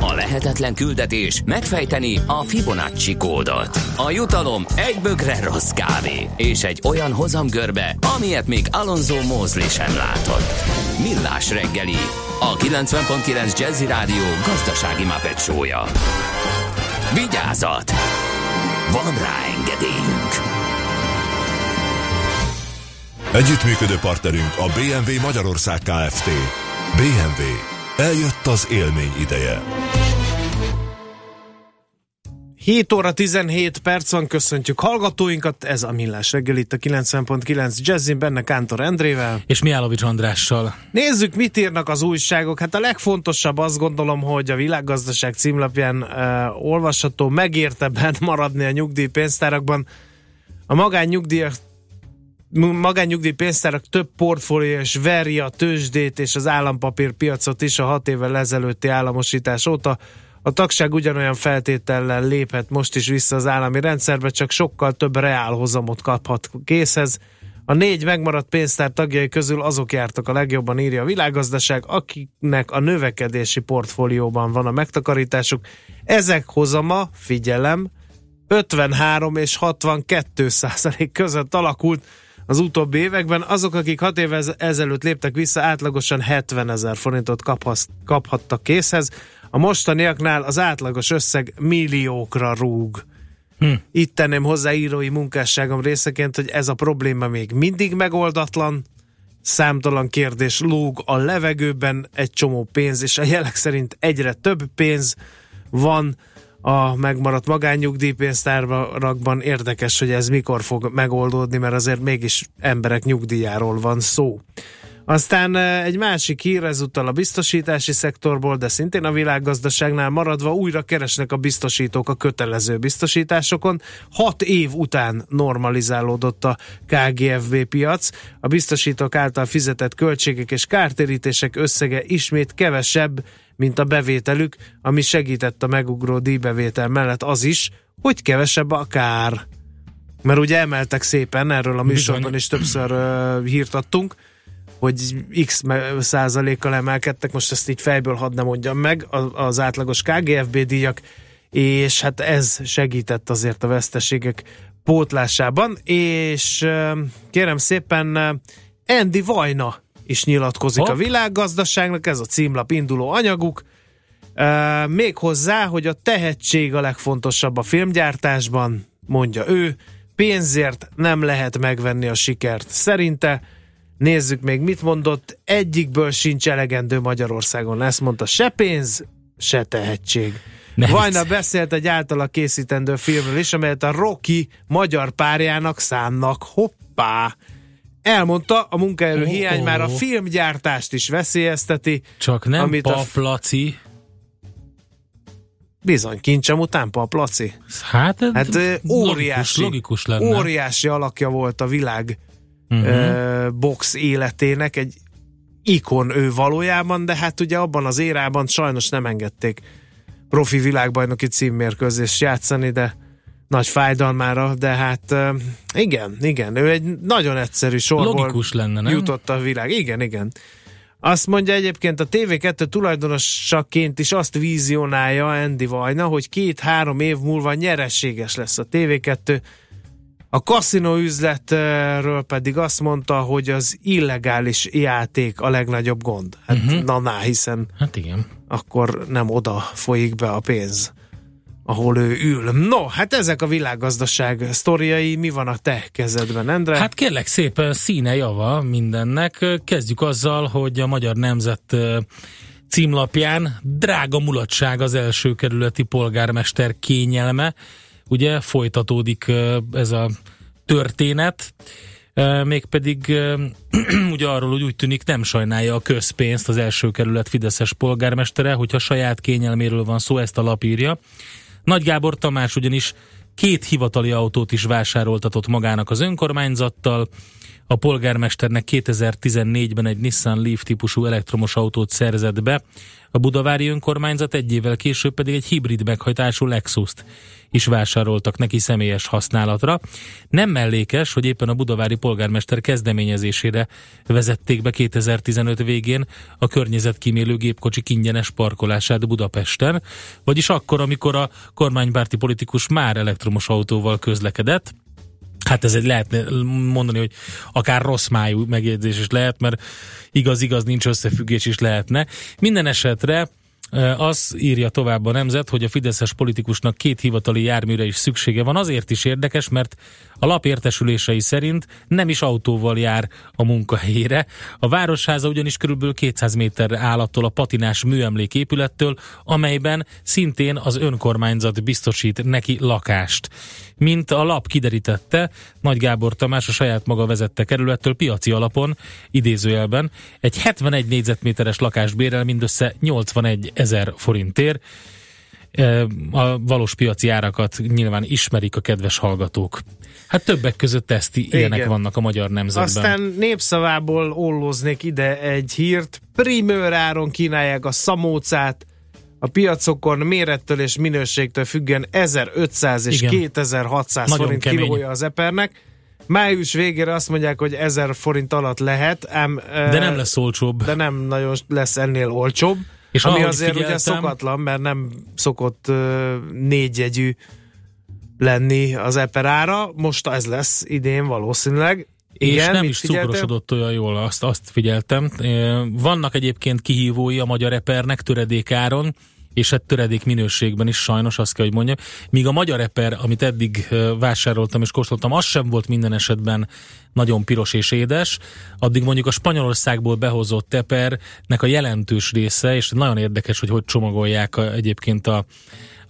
Speaker 1: A lehetetlen küldetés megfejteni a Fibonacci kódot. A jutalom egy bögre rossz kávé és egy olyan hozamgörbe, amilyet még Alonso Mosley sem látott. Millás reggeli, a 90.9 Jazzy Rádió gazdasági mapetsója. Vigyázat! Van rá engedélyünk!
Speaker 12: Együttműködő partnerünk a BMW Magyarország Kft. BMW. Eljött az élmény ideje.
Speaker 3: 7 óra 17 perc van, köszöntjük hallgatóinkat, ez a Millás reggel itt a 90.9 Jazzin, benne Kántor Endrével.
Speaker 4: És Miálovics Andrással.
Speaker 3: Nézzük, mit írnak az újságok. Hát a legfontosabb azt gondolom, hogy a világgazdaság címlapján uh, olvasható, megérte bent maradni a nyugdíjpénztárakban. A magánnyugdíjak magánnyugdíjpénztárak több portfólió és veri a tőzsdét és az állampapírpiacot is a hat évvel ezelőtti államosítás óta. A tagság ugyanolyan feltétellel léphet most is vissza az állami rendszerbe, csak sokkal több reálhozamot kaphat készhez. A négy megmaradt pénztár tagjai közül azok jártak a legjobban, írja a világgazdaság, akiknek a növekedési portfólióban van a megtakarításuk. Ezek hozama, figyelem, 53 és 62 százalék között alakult az utóbbi években. Azok, akik 6 évvel ezelőtt léptek vissza, átlagosan 70 ezer forintot kaphasz, kaphattak készhez. A mostaniaknál az átlagos összeg milliókra rúg. Hm. Itt tenném hozzá írói munkásságom részeként, hogy ez a probléma még mindig megoldatlan, számtalan kérdés lóg a levegőben, egy csomó pénz, és a jelek szerint egyre több pénz van a megmaradt magánnyugdíjpénztárakban. Érdekes, hogy ez mikor fog megoldódni, mert azért mégis emberek nyugdíjáról van szó. Aztán egy másik hír ezúttal a biztosítási szektorból, de szintén a világgazdaságnál maradva újra keresnek a biztosítók a kötelező biztosításokon. Hat év után normalizálódott a KGFB piac. A biztosítók által fizetett költségek és kártérítések összege ismét kevesebb, mint a bevételük, ami segített a megugró díjbevétel mellett az is, hogy kevesebb a kár. Mert ugye emeltek szépen, erről a műsorban is többször uh, hírt adtunk, hogy x százalékkal emelkedtek, most ezt így fejből hadd nem mondjam meg, az átlagos KGFB díjak, és hát ez segített azért a veszteségek pótlásában, és kérem szépen Andy Vajna is nyilatkozik Hopp. a világgazdaságnak, ez a címlap induló anyaguk, még hozzá, hogy a tehetség a legfontosabb a filmgyártásban, mondja ő, pénzért nem lehet megvenni a sikert. Szerinte Nézzük még, mit mondott. Egyikből sincs elegendő Magyarországon. Ezt mondta, se pénz, se tehetség. Vajna beszélt egy általa készítendő filmről is, amelyet a Rocky magyar párjának szánnak. Hoppá! Elmondta, a munkaerő oh, hiány oh. már a filmgyártást is veszélyezteti.
Speaker 4: Csak nem amit paplaci. A...
Speaker 3: Bizony, kincsem után paplaci.
Speaker 4: Hát,
Speaker 3: hát óriási,
Speaker 4: logikus, logikus lenne.
Speaker 3: óriási alakja volt a világ uh-huh. box életének, egy ikon ő valójában, de hát ugye abban az érában sajnos nem engedték profi világbajnoki címmérkőzést játszani, de nagy fájdalmára, de hát igen, igen, ő egy nagyon egyszerű sorból
Speaker 4: Logikus lenne, nem?
Speaker 3: jutott a világ. Igen, igen. Azt mondja egyébként a TV2 tulajdonosaként is azt vízionálja Andy Vajna, hogy két-három év múlva nyerességes lesz a TV2, A kaszinó üzletről pedig azt mondta, hogy az illegális játék a legnagyobb gond. Hát uh-huh. na, na, hiszen
Speaker 4: hát igen.
Speaker 3: akkor nem oda folyik be a pénz, ahol ő ül. No, hát ezek a világgazdaság sztoriai, mi van a te kezedben, Endre?
Speaker 4: Hát kérlek szépen színe java mindennek. Kezdjük azzal, hogy a Magyar Nemzet címlapján drága mulatság az első kerületi polgármester kényelme. Ugye folytatódik ez a történet, mégpedig ugye arról, hogy úgy tűnik nem sajnálja a közpénzt az első kerület Fideszes polgármestere, hogyha saját kényelméről van szó, ezt a lap írja. Nagy Gábor Tamás ugyanis két hivatali autót is vásároltatott magának az önkormányzattal, a polgármesternek 2014-ben egy Nissan Leaf típusú elektromos autót szerzett be, a budavári önkormányzat egy évvel később pedig egy hibrid meghajtású Lexus-t is vásároltak neki személyes használatra. Nem mellékes, hogy éppen a budavári polgármester kezdeményezésére vezették be 2015 végén a környezetkímélő gépkocsi ingyenes parkolását Budapesten, vagyis akkor, amikor a kormánypárti politikus már elektromos autóval közlekedett, Hát ez egy lehet mondani, hogy akár rossz májú megjegyzés is lehet, mert igaz-igaz nincs összefüggés is lehetne. Minden esetre az írja tovább a nemzet, hogy a fideszes politikusnak két hivatali járműre is szüksége van. Azért is érdekes, mert a lap értesülései szerint nem is autóval jár a munkahelyére. A városháza ugyanis körülbelül 200 méter áll attól a patinás műemléképülettől, amelyben szintén az önkormányzat biztosít neki lakást. Mint a lap kiderítette, Nagy Gábor Tamás a saját maga vezette kerülettől piaci alapon, idézőjelben, egy 71 négyzetméteres lakást bérel mindössze 81 ezer forintért. A valós piaci árakat nyilván ismerik a kedves hallgatók. Hát többek között ezt ilyenek Igen. vannak a magyar nemzetben.
Speaker 3: Aztán népszavából ollóznék ide egy hírt. Primőr áron kínálják a szamócát, a piacokon mérettől és minőségtől függően 1500 és Igen. 2600 Nagyon forint kemény. kilója az epernek. Május végére azt mondják, hogy 1000 forint alatt lehet, ám,
Speaker 4: de nem lesz olcsóbb.
Speaker 3: De nem nagyon lesz ennél olcsóbb. És ami azért figyeltem, ugye szokatlan, mert nem szokott négyjegyű lenni az eperára. Most ez lesz idén valószínűleg.
Speaker 4: Igen, és nem is figyeltem? cukrosodott olyan jól, azt, azt figyeltem. Vannak egyébként kihívói a magyar epernek töredékáron, és hát töredék minőségben is sajnos azt kell, hogy mondjam. Míg a magyar eper, amit eddig vásároltam és kóstoltam, az sem volt minden esetben nagyon piros és édes, addig mondjuk a Spanyolországból behozott epernek a jelentős része, és nagyon érdekes, hogy hogy csomagolják a, egyébként a,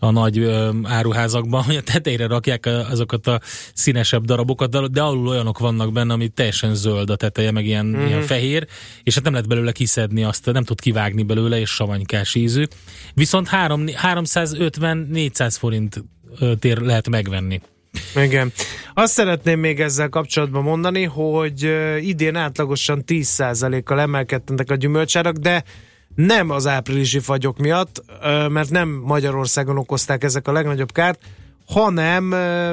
Speaker 4: a nagy ö, áruházakban, hogy a tetejére rakják azokat a színesebb darabokat, de, de alul olyanok vannak benne, ami teljesen zöld a teteje, meg ilyen, mm-hmm. ilyen fehér, és hát nem lehet belőle kiszedni azt, nem tud kivágni belőle, és savanykás ízű. Viszont 350-400 forint tér lehet megvenni.
Speaker 3: Igen. Azt szeretném még ezzel kapcsolatban mondani, hogy idén átlagosan 10%-kal emelkedtek a gyümölcsárak, de nem az áprilisi fagyok miatt, mert nem Magyarországon okozták ezek a legnagyobb kárt, hanem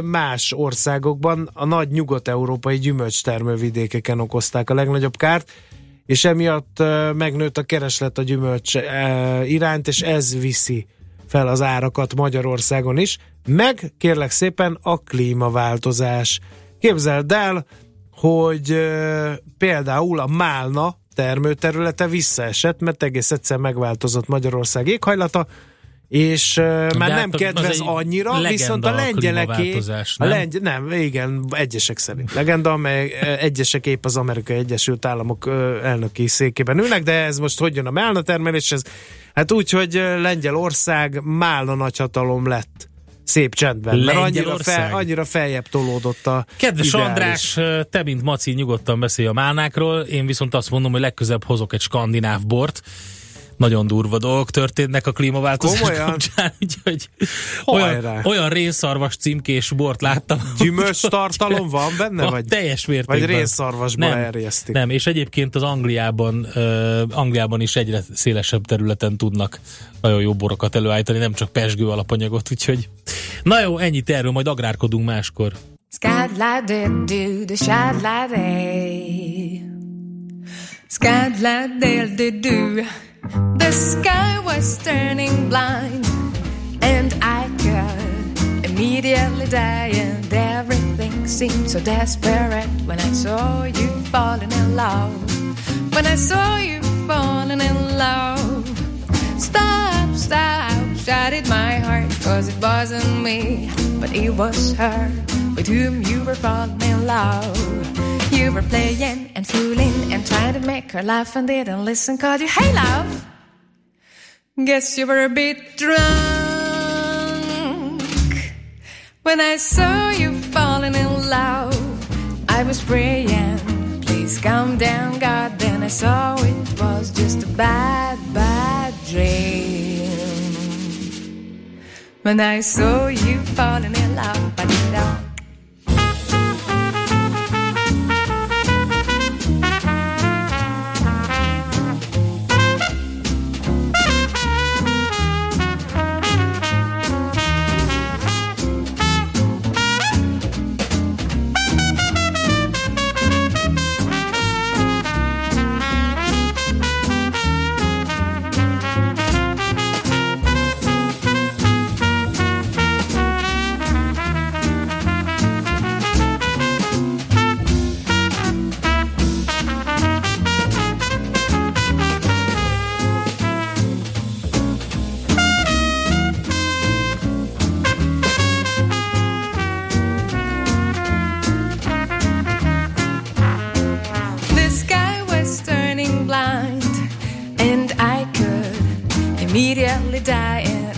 Speaker 3: más országokban a nagy nyugat-európai gyümölcstermővidékeken okozták a legnagyobb kárt, és emiatt megnőtt a kereslet a gyümölcs iránt, és ez viszi fel az árakat Magyarországon is, meg kérlek szépen a klímaváltozás. Képzeld el, hogy például a málna termőterülete visszaesett, mert egész egyszer megváltozott Magyarország éghajlata, és uh, már nem hát kedvez annyira, viszont a lengyeleké, nem? A lengy, nem, igen, egyesek szerint legenda, amely egyesek épp az Amerikai Egyesült Államok elnöki székében ülnek, de ez most hogy jön a málna termeléshez? Hát úgy, hogy Lengyelország málna nagyhatalom lett szép csendben, mert annyira, fel, annyira feljebb tolódott a
Speaker 4: Kedves
Speaker 3: ideális.
Speaker 4: András, te, mint Maci, nyugodtan beszélj a málnákról, én viszont azt mondom, hogy legközebb hozok egy skandináv bort, nagyon durva dolgok történnek a klímaváltozás Komolyan? kapcsán, úgyhogy olyan, olyan rénszarvas címkés bort láttam.
Speaker 3: Gyümölcs tartalom van benne? Vagy,
Speaker 4: teljes mértékben.
Speaker 3: Vagy rénszarvasból nem, erjesztik?
Speaker 4: Nem, és egyébként az Angliában, uh, Angliában is egyre szélesebb területen tudnak nagyon jó borokat előállítani, nem csak pesgő alapanyagot, úgyhogy na jó, ennyit erről, majd agrárkodunk máskor. Skadladel-du The sky was turning blind, and I could immediately
Speaker 13: die, and everything seemed so desperate when I saw you falling in love. When I saw you falling in love, stop, stop, shouted my heart, cause it wasn't me, but it was her with whom you were falling in love. You were playing and fooling and trying to make her laugh and didn't listen, called you, hey love. Guess you were a bit drunk when I saw you falling in love. I was praying, please calm down, God. Then I saw it was just a bad, bad dream. When I saw you falling in love, but you know.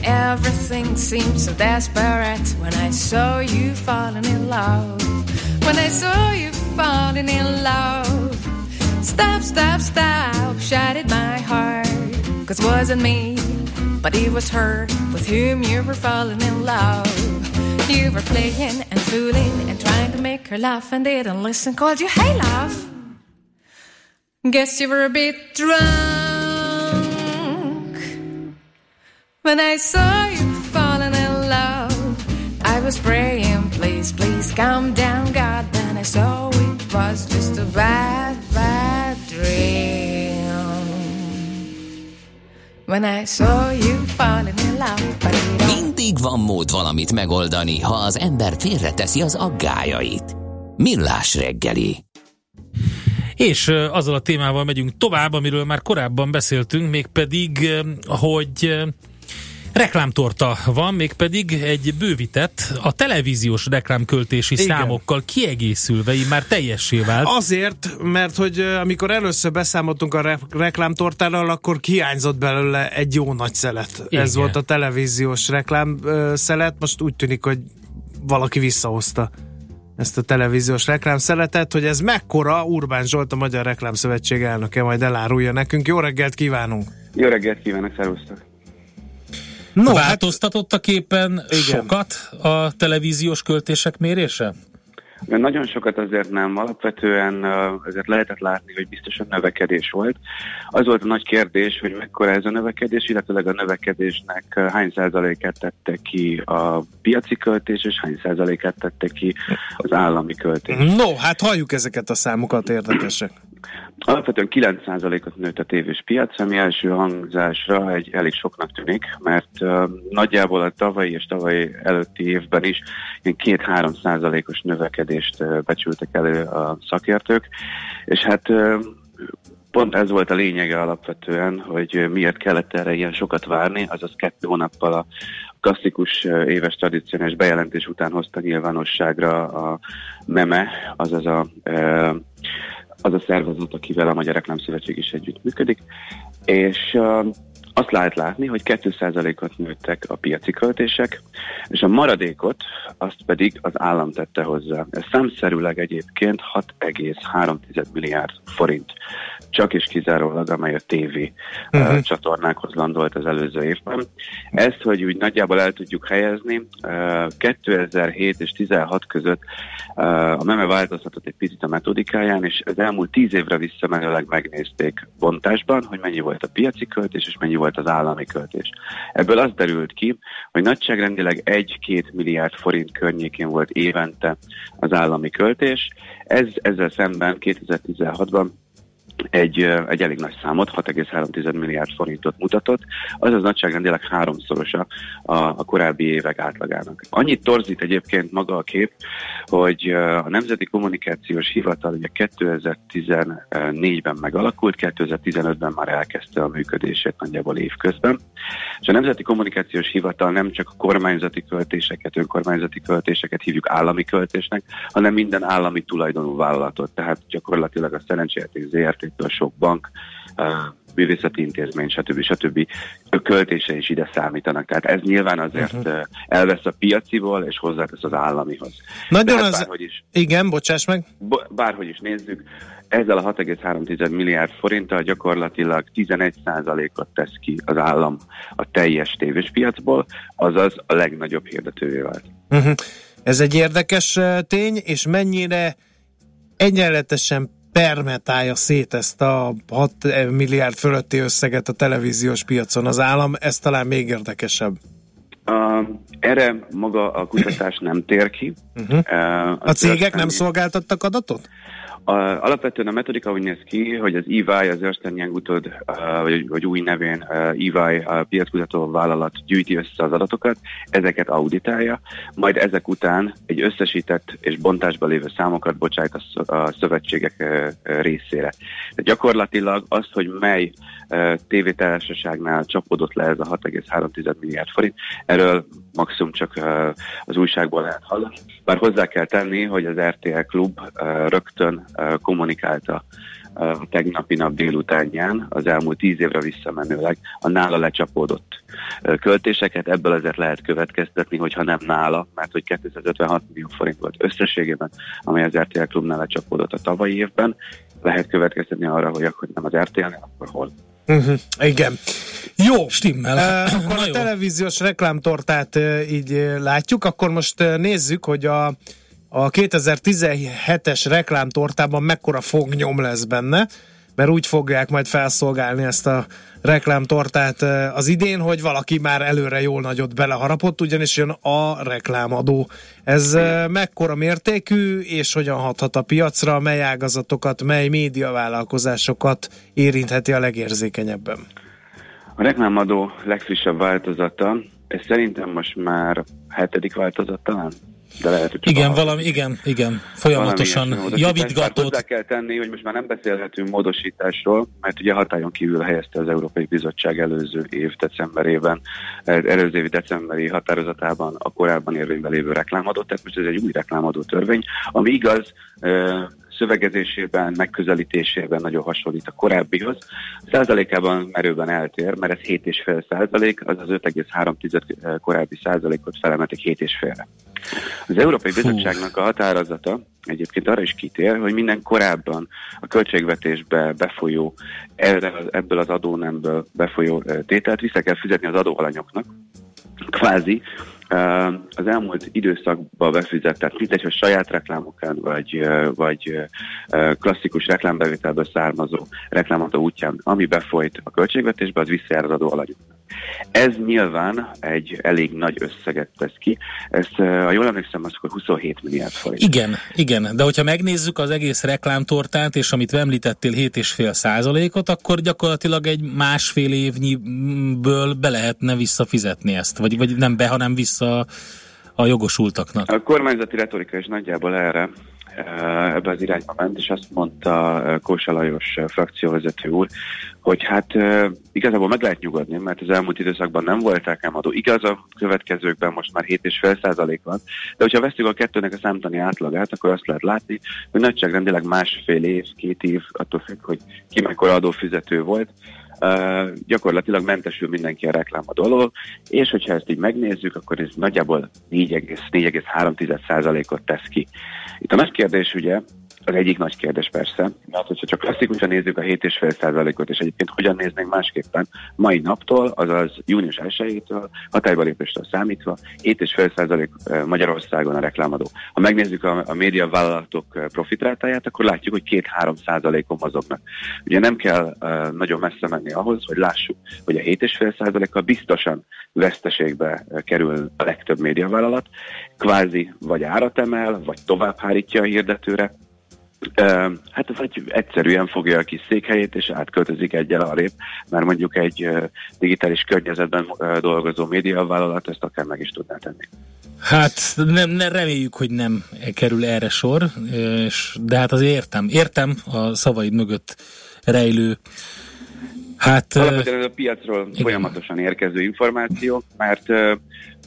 Speaker 13: Everything seemed so desperate when I saw you falling in love. When I saw you falling in love, stop, stop, stop, shouted my heart. Cause it wasn't me, but it was her with whom you were falling in love. You were playing and fooling and trying to make her laugh and didn't listen. Called you, hey, love. Guess you were a bit drunk when I saw you falling in love. I was praying, please, please calm down, God. Then I saw it was just a bad, bad dream. When I saw you falling in love, but
Speaker 1: Mindig van mód valamit megoldani, ha az ember félreteszi az aggájait. Millás reggeli.
Speaker 4: És azzal a témával megyünk tovább, amiről már korábban beszéltünk, mégpedig, hogy reklámtorta van, mégpedig egy bővített, a televíziós reklámköltési
Speaker 3: Igen.
Speaker 4: számokkal kiegészülve, így már teljessé vált.
Speaker 3: Azért, mert hogy amikor először beszámoltunk a re- reklámtortáról, akkor hiányzott belőle egy jó nagy szelet.
Speaker 4: Igen.
Speaker 3: Ez volt a televíziós reklám ö, szelet, most úgy tűnik, hogy valaki visszahozta ezt a televíziós reklámszeletet, hogy ez mekkora Urbán Zsolt, a Magyar Reklámszövetség elnöke, majd elárulja nekünk. Jó reggelt kívánunk!
Speaker 14: Jó reggelt kívánok, szervusztok!
Speaker 4: No, Változtatott a képen sokat a televíziós költések mérése?
Speaker 14: De nagyon sokat azért nem, alapvetően azért lehetett látni, hogy biztosan növekedés volt. Az volt a nagy kérdés, hogy mekkora ez a növekedés, illetőleg a növekedésnek hány százalékát tette ki a piaci költés, és hány százalékát tette ki az állami költés.
Speaker 3: No, hát halljuk ezeket a számokat, érdekesek.
Speaker 14: Alapvetően 9%-ot nőtt a tévés piac, ami első hangzásra egy elég soknak tűnik, mert uh, nagyjából a tavalyi és tavalyi előtti évben is ilyen 2-3%-os növekedést uh, becsültek elő a szakértők, és hát uh, pont ez volt a lényege alapvetően, hogy miért kellett erre ilyen sokat várni, azaz kettő hónappal a klasszikus éves tradicionális bejelentés után hozta nyilvánosságra a MEME, azaz a uh, az a szervezet, akivel a Magyar Reklámszövetség is együtt működik, és uh, azt lehet látni, hogy 2%-ot nőttek a piaci költések, és a maradékot azt pedig az állam tette hozzá. Ez számszerűleg egyébként 6,3 milliárd forint, csak és kizárólag, amely a TV uh,
Speaker 15: Mhm.
Speaker 14: csatornákhoz landolt az előző évben. Ezt, hogy úgy nagyjából el tudjuk helyezni, uh, 2007 és 16 között uh, a MEME változtatott egy picit a metodikáján, és az elmúlt 10 évre visszamenőleg megnézték bontásban, hogy mennyi volt a piaci költés, és mennyi volt az állami költés. Ebből az derült ki, hogy nagyságrendileg 1-2 milliárd forint környékén volt évente az állami költés. Ez ezzel szemben 2016-ban egy, egy elég nagy számot, 6,3 milliárd forintot mutatott, azaz nagyságrendileg háromszorosa a, a korábbi évek átlagának. Annyit torzít egyébként maga a kép, hogy a Nemzeti Kommunikációs Hivatal ugye 2014-ben megalakult, 2015-ben már elkezdte a működését nagyjából évközben, és a Nemzeti Kommunikációs Hivatal nem csak a kormányzati költéseket, önkormányzati költéseket hívjuk állami költésnek, hanem minden állami tulajdonú vállalatot, tehát gyakorlatilag a szerencsejáték ZRT-től sok bank, művészeti intézmény, stb. stb. költése is ide számítanak. Tehát ez nyilván azért uh-huh. elvesz a piaciból, és hozzátesz az államihoz.
Speaker 3: Nagyon
Speaker 14: hát
Speaker 3: az...
Speaker 14: bárhogy is,
Speaker 3: Igen, bocsáss meg.
Speaker 14: bárhogy is nézzük, ezzel a 6,3 milliárd forinttal gyakorlatilag 11%-ot tesz ki az állam a teljes tévés piacból, azaz a legnagyobb hirdetővé vált.
Speaker 3: Uh-huh. Ez egy érdekes tény, és mennyire egyenletesen permetálja szét ezt a 6 milliárd fölötti összeget a televíziós piacon az állam, ez talán még érdekesebb.
Speaker 14: Uh, erre maga a kutatás nem tér ki.
Speaker 3: Uh-huh.
Speaker 14: Uh,
Speaker 3: A cégek nem szolgáltattak adatot?
Speaker 14: A, alapvetően a metodika úgy néz ki, hogy az EY, az Ernst Young utód, vagy, vagy új nevén EY, a piackutató vállalat gyűjti össze az adatokat, ezeket auditálja, majd ezek után egy összesített és bontásban lévő számokat bocsájt a, sz- a szövetségek részére. Tehát gyakorlatilag az, hogy mely tévétársaságnál csapódott le ez a 6,3 milliárd forint, erről maximum csak az újságból lehet hallani. Bár hozzá kell tenni, hogy az RTL Klub rögtön kommunikálta a tegnapi nap délutánján, az elmúlt tíz évre visszamenőleg a nála lecsapódott költéseket. Ebből azért lehet következtetni, hogyha nem nála, mert hogy 256 millió forint volt összességében, amely az RTL Klubnál lecsapódott a tavalyi évben. Lehet következtetni arra, hogy akkor nem az RTL-nél, akkor hol.
Speaker 3: Uh-huh. Igen. Jó.
Speaker 4: Stimmel.
Speaker 3: Uh, akkor a televíziós reklámtortát uh, így uh, látjuk, akkor most uh, nézzük, hogy a, a 2017-es reklámtortában mekkora fognyom lesz benne, mert úgy fogják majd felszolgálni ezt a reklámtortát az idén, hogy valaki már előre jól nagyot beleharapott, ugyanis jön a reklámadó. Ez mekkora mértékű, és hogyan hathat a piacra, mely ágazatokat, mely médiavállalkozásokat érintheti a legérzékenyebben?
Speaker 14: A reklámadó legfrissebb változata, ez szerintem most már hetedik változat talán? De lehet, hogy csak
Speaker 4: Igen,
Speaker 14: a-
Speaker 4: valami, igen, igen, folyamatosan javítgatott.
Speaker 14: Hozzá kell tenni, hogy most már nem beszélhetünk módosításról, mert ugye hatályon kívül helyezte az Európai Bizottság előző év decemberében, eh, előző évi decemberi határozatában a korábban érvényben lévő reklámadót, tehát most ez egy új reklámadó törvény, ami igaz, eh, szövegezésében, megközelítésében nagyon hasonlít a korábbihoz. Százalékában merőben eltér, mert ez 7,5 százalék, az az 5,3 korábbi százalékot felemelték 7,5-re. Az Európai Bizottságnak a határozata egyébként arra is kitér, hogy minden korábban a költségvetésbe befolyó, ebből az adónemből befolyó ö, tételt vissza kell fizetni az adóalanyoknak, kvázi az elmúlt időszakban befizetett, mindegy, hogy saját reklámokán, vagy, vagy klasszikus reklámbevételből származó reklámadó útján, ami befolyt a költségvetésbe, az visszajár az adóalanyoknak. Ez nyilván egy elég nagy összeget tesz ki. Ez, ö, ha jól emlékszem, az akkor 27 milliárd forint.
Speaker 4: Igen, igen, de hogyha megnézzük az egész reklámtortát, és amit említettél 7,5 százalékot, akkor gyakorlatilag egy másfél évnyiből be lehetne visszafizetni ezt, vagy, vagy nem be, hanem vissza a jogosultaknak.
Speaker 14: A kormányzati retorika is nagyjából erre eh, ebbe az irányba ment, és azt mondta eh, Kósa Lajos eh, frakcióvezető úr, hogy hát eh, igazából meg lehet nyugodni, mert az elmúlt időszakban nem volt reklámadó. Igaz, a következőkben most már 7,5% van, de hogyha veszük a kettőnek a számtani átlagát, akkor azt lehet látni, hogy nagyságrendileg másfél év, két év, attól függ, hogy ki mekkora adófizető volt, Uh, gyakorlatilag mentesül mindenki a reklámadó alól, és hogyha ezt így megnézzük, akkor ez nagyjából 4,3%-ot tesz ki. Itt a nagy kérdés ugye, az egyik nagy kérdés persze, mert hogyha csak klasszikusan nézzük a 7,5%-ot, és egyébként hogyan néznénk másképpen, mai naptól, azaz június 1-től, hatályba lépéstől számítva, 7,5% Magyarországon a reklámadó. Ha megnézzük a, a médiavállalatok profitrátáját, akkor látjuk, hogy 2-3%-on mozognak. Ugye nem kell uh, nagyon messze menni ahhoz, hogy lássuk, hogy a 7,5%-kal biztosan veszteségbe kerül a legtöbb médiavállalat, kvázi vagy árat emel, vagy tovább hárítja a hirdetőre, Hát vagy egyszerűen fogja a kis székhelyét, és átköltözik egyel arrébb, mert mondjuk egy digitális környezetben dolgozó médiavállalat ezt akár meg is tudná tenni.
Speaker 4: Hát nem, nem reméljük, hogy nem kerül erre sor, és, de hát azért értem, értem a szavaid mögött rejlő Hát,
Speaker 14: Alapvetően ez a piacról igen. folyamatosan érkező információ, mert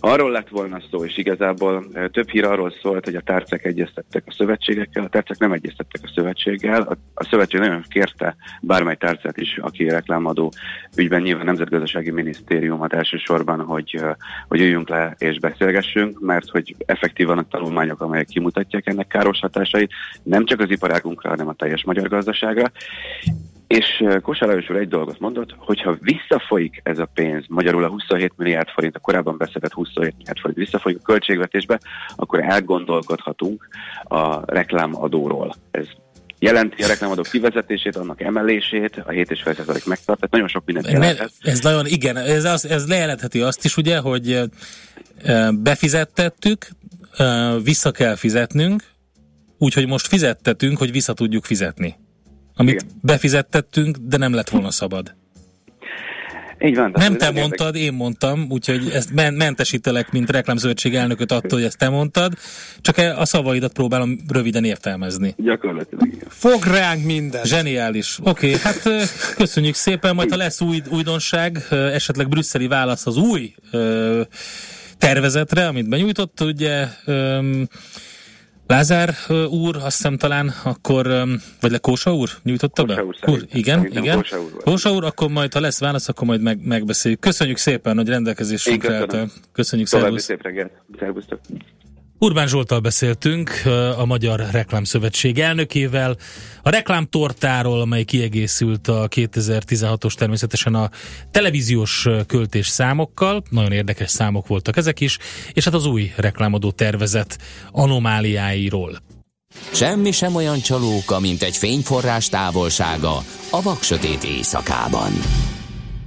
Speaker 14: arról lett volna szó, és igazából uh, több hír arról szólt, hogy a tárcák egyeztettek a szövetségekkel, a tárcák nem egyeztettek a szövetséggel, a, szövetség nagyon kérte bármely tárcát is, aki reklámadó ügyben nyilván nemzetgazdasági minisztériumot elsősorban, hogy, uh, hogy üljünk le és beszélgessünk, mert hogy effektívan a tanulmányok, amelyek kimutatják ennek káros hatásait, nem csak az iparágunkra, hanem a teljes magyar gazdaságra, és Kosár Lajos úr egy dolgot mondott, hogyha visszafolyik ez a pénz, magyarul a 27 milliárd forint, a korábban beszedett 27 milliárd forint visszafolyik a költségvetésbe, akkor elgondolkodhatunk a reklámadóról. Ez jelenti a reklámadó kivezetését, annak emelését, a 7,5% megtart, tehát nagyon sok mindent jelenthet.
Speaker 4: Ez nagyon, igen, ez, az, ez lejelentheti azt is, ugye, hogy befizettettük, vissza kell fizetnünk, úgyhogy most fizettetünk, hogy vissza tudjuk fizetni amit Igen. befizettettünk, de nem lett volna szabad.
Speaker 14: Így van.
Speaker 4: Nem te mondtad, érdek... én mondtam, úgyhogy ezt mentesítelek, mint reklámzöldség elnököt attól, hogy ezt te mondtad, csak e- a szavaidat próbálom röviden értelmezni.
Speaker 14: Gyakorlatilag.
Speaker 3: Fog ránk minden.
Speaker 4: Zseniális. Oké, okay, hát köszönjük szépen, majd ha lesz új újdonság, esetleg brüsszeli válasz az új tervezetre, amit benyújtott, ugye Lázár úr, azt hiszem talán akkor, vagy le Kósa úr nyújtotta
Speaker 14: Kósa
Speaker 4: be?
Speaker 14: Úr,
Speaker 4: úr, igen,
Speaker 14: szerintem
Speaker 4: igen.
Speaker 14: Kósa úr,
Speaker 4: Kósa úr, akkor majd, ha lesz válasz, akkor majd meg, megbeszéljük. Köszönjük szépen, hogy rendelkezésünkre álltál. Köszönjük,
Speaker 14: További
Speaker 4: szervusz.
Speaker 14: szép reggelt. Szervusztok.
Speaker 4: Urbán Zsoltal beszéltünk, a Magyar Reklámszövetség elnökével, a reklámtortáról, amely kiegészült a 2016-os természetesen a televíziós költés számokkal, nagyon érdekes számok voltak ezek is, és hát az új reklámadó tervezet anomáliáiról.
Speaker 1: Semmi sem olyan csalóka, mint egy fényforrás távolsága a vaksötét éjszakában.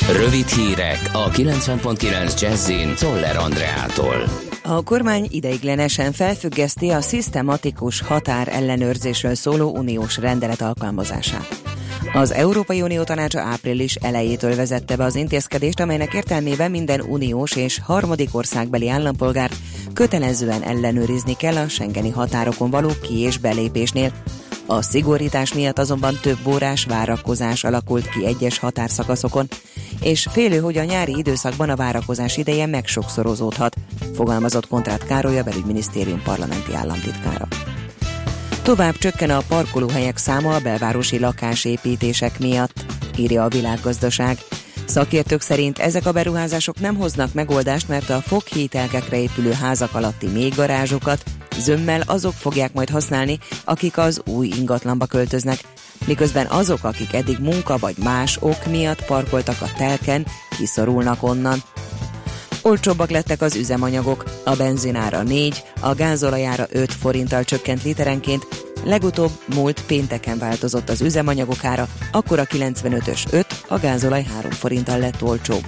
Speaker 1: Rövid hírek a 90.9 Jazzin Toller Andreától.
Speaker 10: A kormány ideiglenesen felfüggeszti a szisztematikus határ ellenőrzésről szóló uniós rendelet alkalmazását. Az Európai Unió tanácsa április elejétől vezette be az intézkedést, amelynek értelmében minden uniós és harmadik országbeli állampolgár kötelezően ellenőrizni kell a Schengeni határokon való ki- és belépésnél. A szigorítás miatt azonban több órás várakozás alakult ki egyes határszakaszokon, és félő, hogy a nyári időszakban a várakozás ideje megsokszorozódhat, fogalmazott Kontrát Károly a belügyminisztérium parlamenti államtitkára. Tovább csökken a parkolóhelyek száma a belvárosi lakásépítések miatt, írja a világgazdaság. Szakértők szerint ezek a beruházások nem hoznak megoldást, mert a foghítelkekre épülő házak alatti mélygarázsokat zömmel azok fogják majd használni, akik az új ingatlanba költöznek, miközben azok, akik eddig munka vagy más ok miatt parkoltak a telken, kiszorulnak onnan. Olcsóbbak lettek az üzemanyagok, a benzinára 4, a gázolajára 5 forinttal csökkent literenként, legutóbb múlt pénteken változott az üzemanyagok ára, akkor a 95-ös 5, a gázolaj 3 forinttal lett olcsóbb.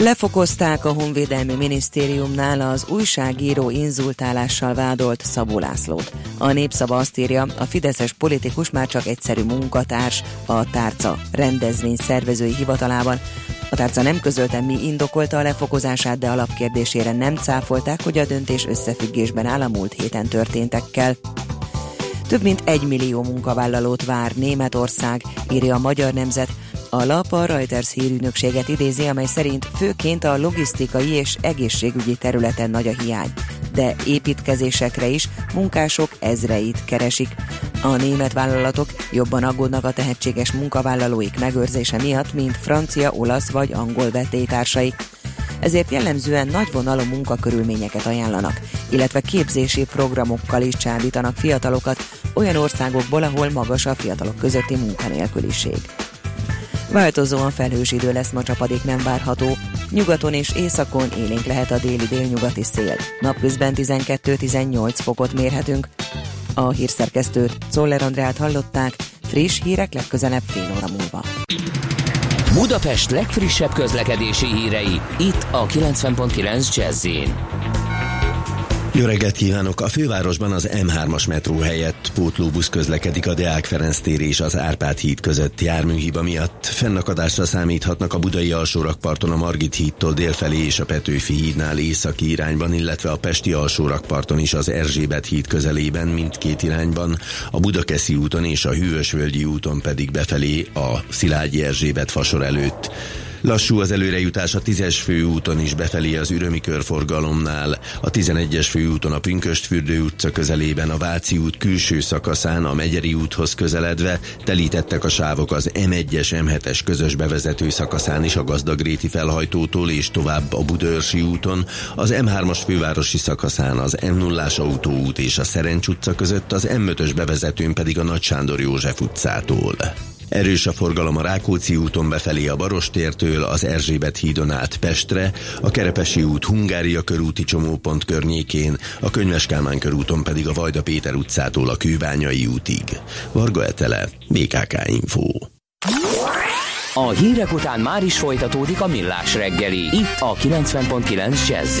Speaker 10: Lefokozták a Honvédelmi Minisztériumnál az újságíró inzultálással vádolt Szabó Lászlót. A népszava azt írja, a fideszes politikus már csak egyszerű munkatárs a tárca rendezvény szervezői hivatalában. A tárca nem közölte, mi indokolta a lefokozását, de alapkérdésére nem cáfolták, hogy a döntés összefüggésben áll a múlt héten történtekkel. Több mint egy millió munkavállalót vár Németország, írja a Magyar Nemzet. A lap a Reuters hírügynökséget idézi, amely szerint főként a logisztikai és egészségügyi területen nagy a hiány, de építkezésekre is munkások ezreit keresik. A német vállalatok jobban aggódnak a tehetséges munkavállalóik megőrzése miatt, mint francia, olasz vagy angol vetétársaik ezért jellemzően nagyvonalú munkakörülményeket ajánlanak, illetve képzési programokkal is csábítanak fiatalokat, olyan országokból, ahol magas a fiatalok közötti munkanélküliség. Változóan felhős idő lesz, ma csapadék nem várható. Nyugaton és északon élénk lehet a déli délnyugati szél. Napközben 12-18 fokot mérhetünk. A hírszerkesztőt, Czoller Andrát hallották, friss hírek legközelebb fél óra múlva.
Speaker 1: Budapest legfrissebb közlekedési hírei, itt a 90.9 jazz
Speaker 16: jó reggelt kívánok! A fővárosban az M3-as metró helyett pótlóbusz közlekedik a Deák Ferenc tér és az Árpád híd között járműhiba miatt. Fennakadásra számíthatnak a budai alsórakparton a Margit hídtól délfelé és a Petőfi hídnál északi irányban, illetve a Pesti alsórakparton is az Erzsébet híd közelében mindkét irányban, a Budakeszi úton és a Hűvösvölgyi úton pedig befelé a Szilágyi Erzsébet fasor előtt. Lassú az előrejutás a 10-es főúton is befelé az ürömi körforgalomnál, a 11-es főúton a Pünköstfürdő utca közelében, a Váci út külső szakaszán, a Megyeri úthoz közeledve telítettek a sávok az M1-es, M7-es közös bevezető szakaszán is a Gazdagréti felhajtótól és tovább a Budörsi úton, az M3-as fővárosi szakaszán az M0-ás autóút és a Szerencs utca között, az M5-ös bevezetőn pedig a Nagy Sándor József utcától. Erős a forgalom a Rákóczi úton befelé a Barostértől, az Erzsébet hídon át Pestre, a Kerepesi út Hungária körúti csomópont környékén, a Könyves Kálmán körúton pedig a Vajda Péter utcától a Kőbányai útig. Varga Etele, BKK Info.
Speaker 1: A hírek után már is folytatódik a millás reggeli, itt a 90.9 jazz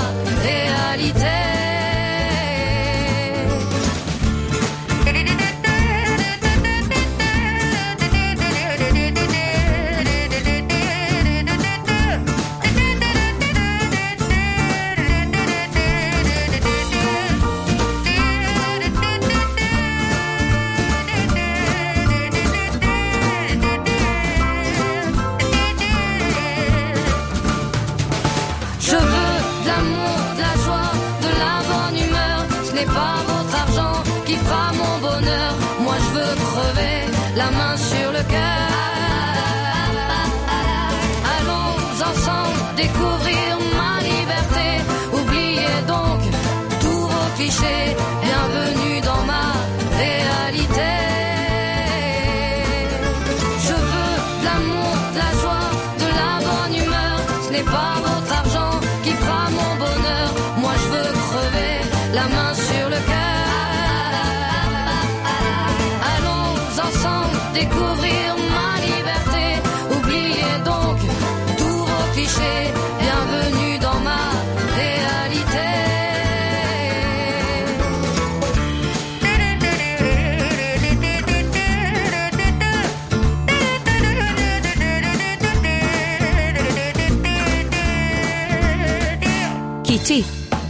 Speaker 17: Kicsi?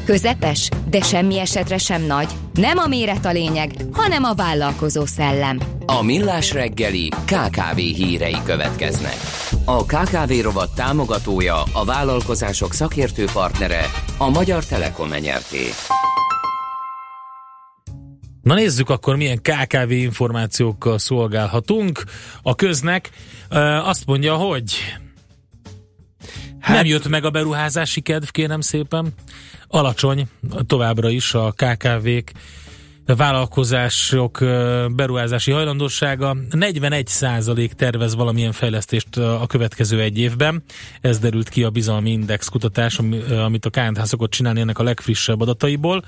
Speaker 17: Közepes, de semmi esetre sem nagy. Nem a méret a lényeg, hanem a vállalkozó szellem.
Speaker 1: A Millás reggeli KKV hírei következnek. A KKV rovat támogatója, a vállalkozások szakértő partnere, a Magyar Telekom enyerté.
Speaker 4: Na nézzük akkor, milyen KKV információkkal szolgálhatunk a köznek. Azt mondja, hogy Hát... Nem jött meg a beruházási kedv, kérem szépen. Alacsony továbbra is a KKV-k vállalkozások beruházási hajlandósága 41% tervez valamilyen fejlesztést a következő egy évben. Ez derült ki a bizalmi index kutatás, amit a KNH szokott csinálni ennek a legfrissebb adataiból.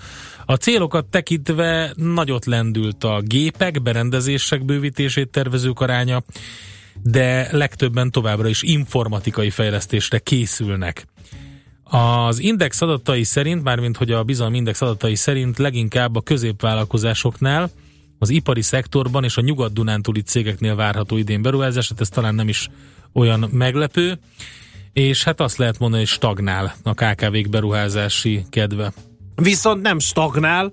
Speaker 4: A célokat tekintve nagyot lendült a gépek, berendezések bővítését tervezők aránya, de legtöbben továbbra is informatikai fejlesztésre készülnek. Az index adatai szerint, mármint hogy a bizalmi index adatai szerint leginkább a középvállalkozásoknál, az ipari szektorban és a nyugat-dunántúli cégeknél várható idén beruházás, hát ez talán nem is olyan meglepő, és hát azt lehet mondani, hogy stagnál a KKV-k beruházási kedve.
Speaker 3: Viszont nem stagnál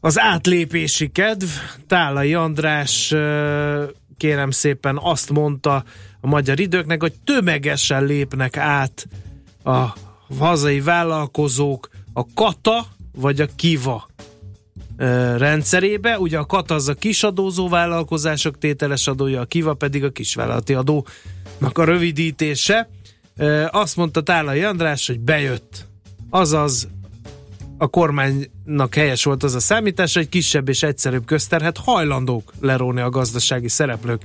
Speaker 3: az átlépési kedv. Tálai András kérem szépen azt mondta a magyar időknek, hogy tömegesen lépnek át a hazai vállalkozók a kata vagy a kiva rendszerébe. Ugye a kata az a kisadózó vállalkozások tételes adója, a kiva pedig a kisvállalati adónak a rövidítése. Azt mondta Tálai András, hogy bejött. Azaz a kormánynak helyes volt az a számítás, hogy kisebb és egyszerűbb közterhet hajlandók leróni a gazdasági szereplők.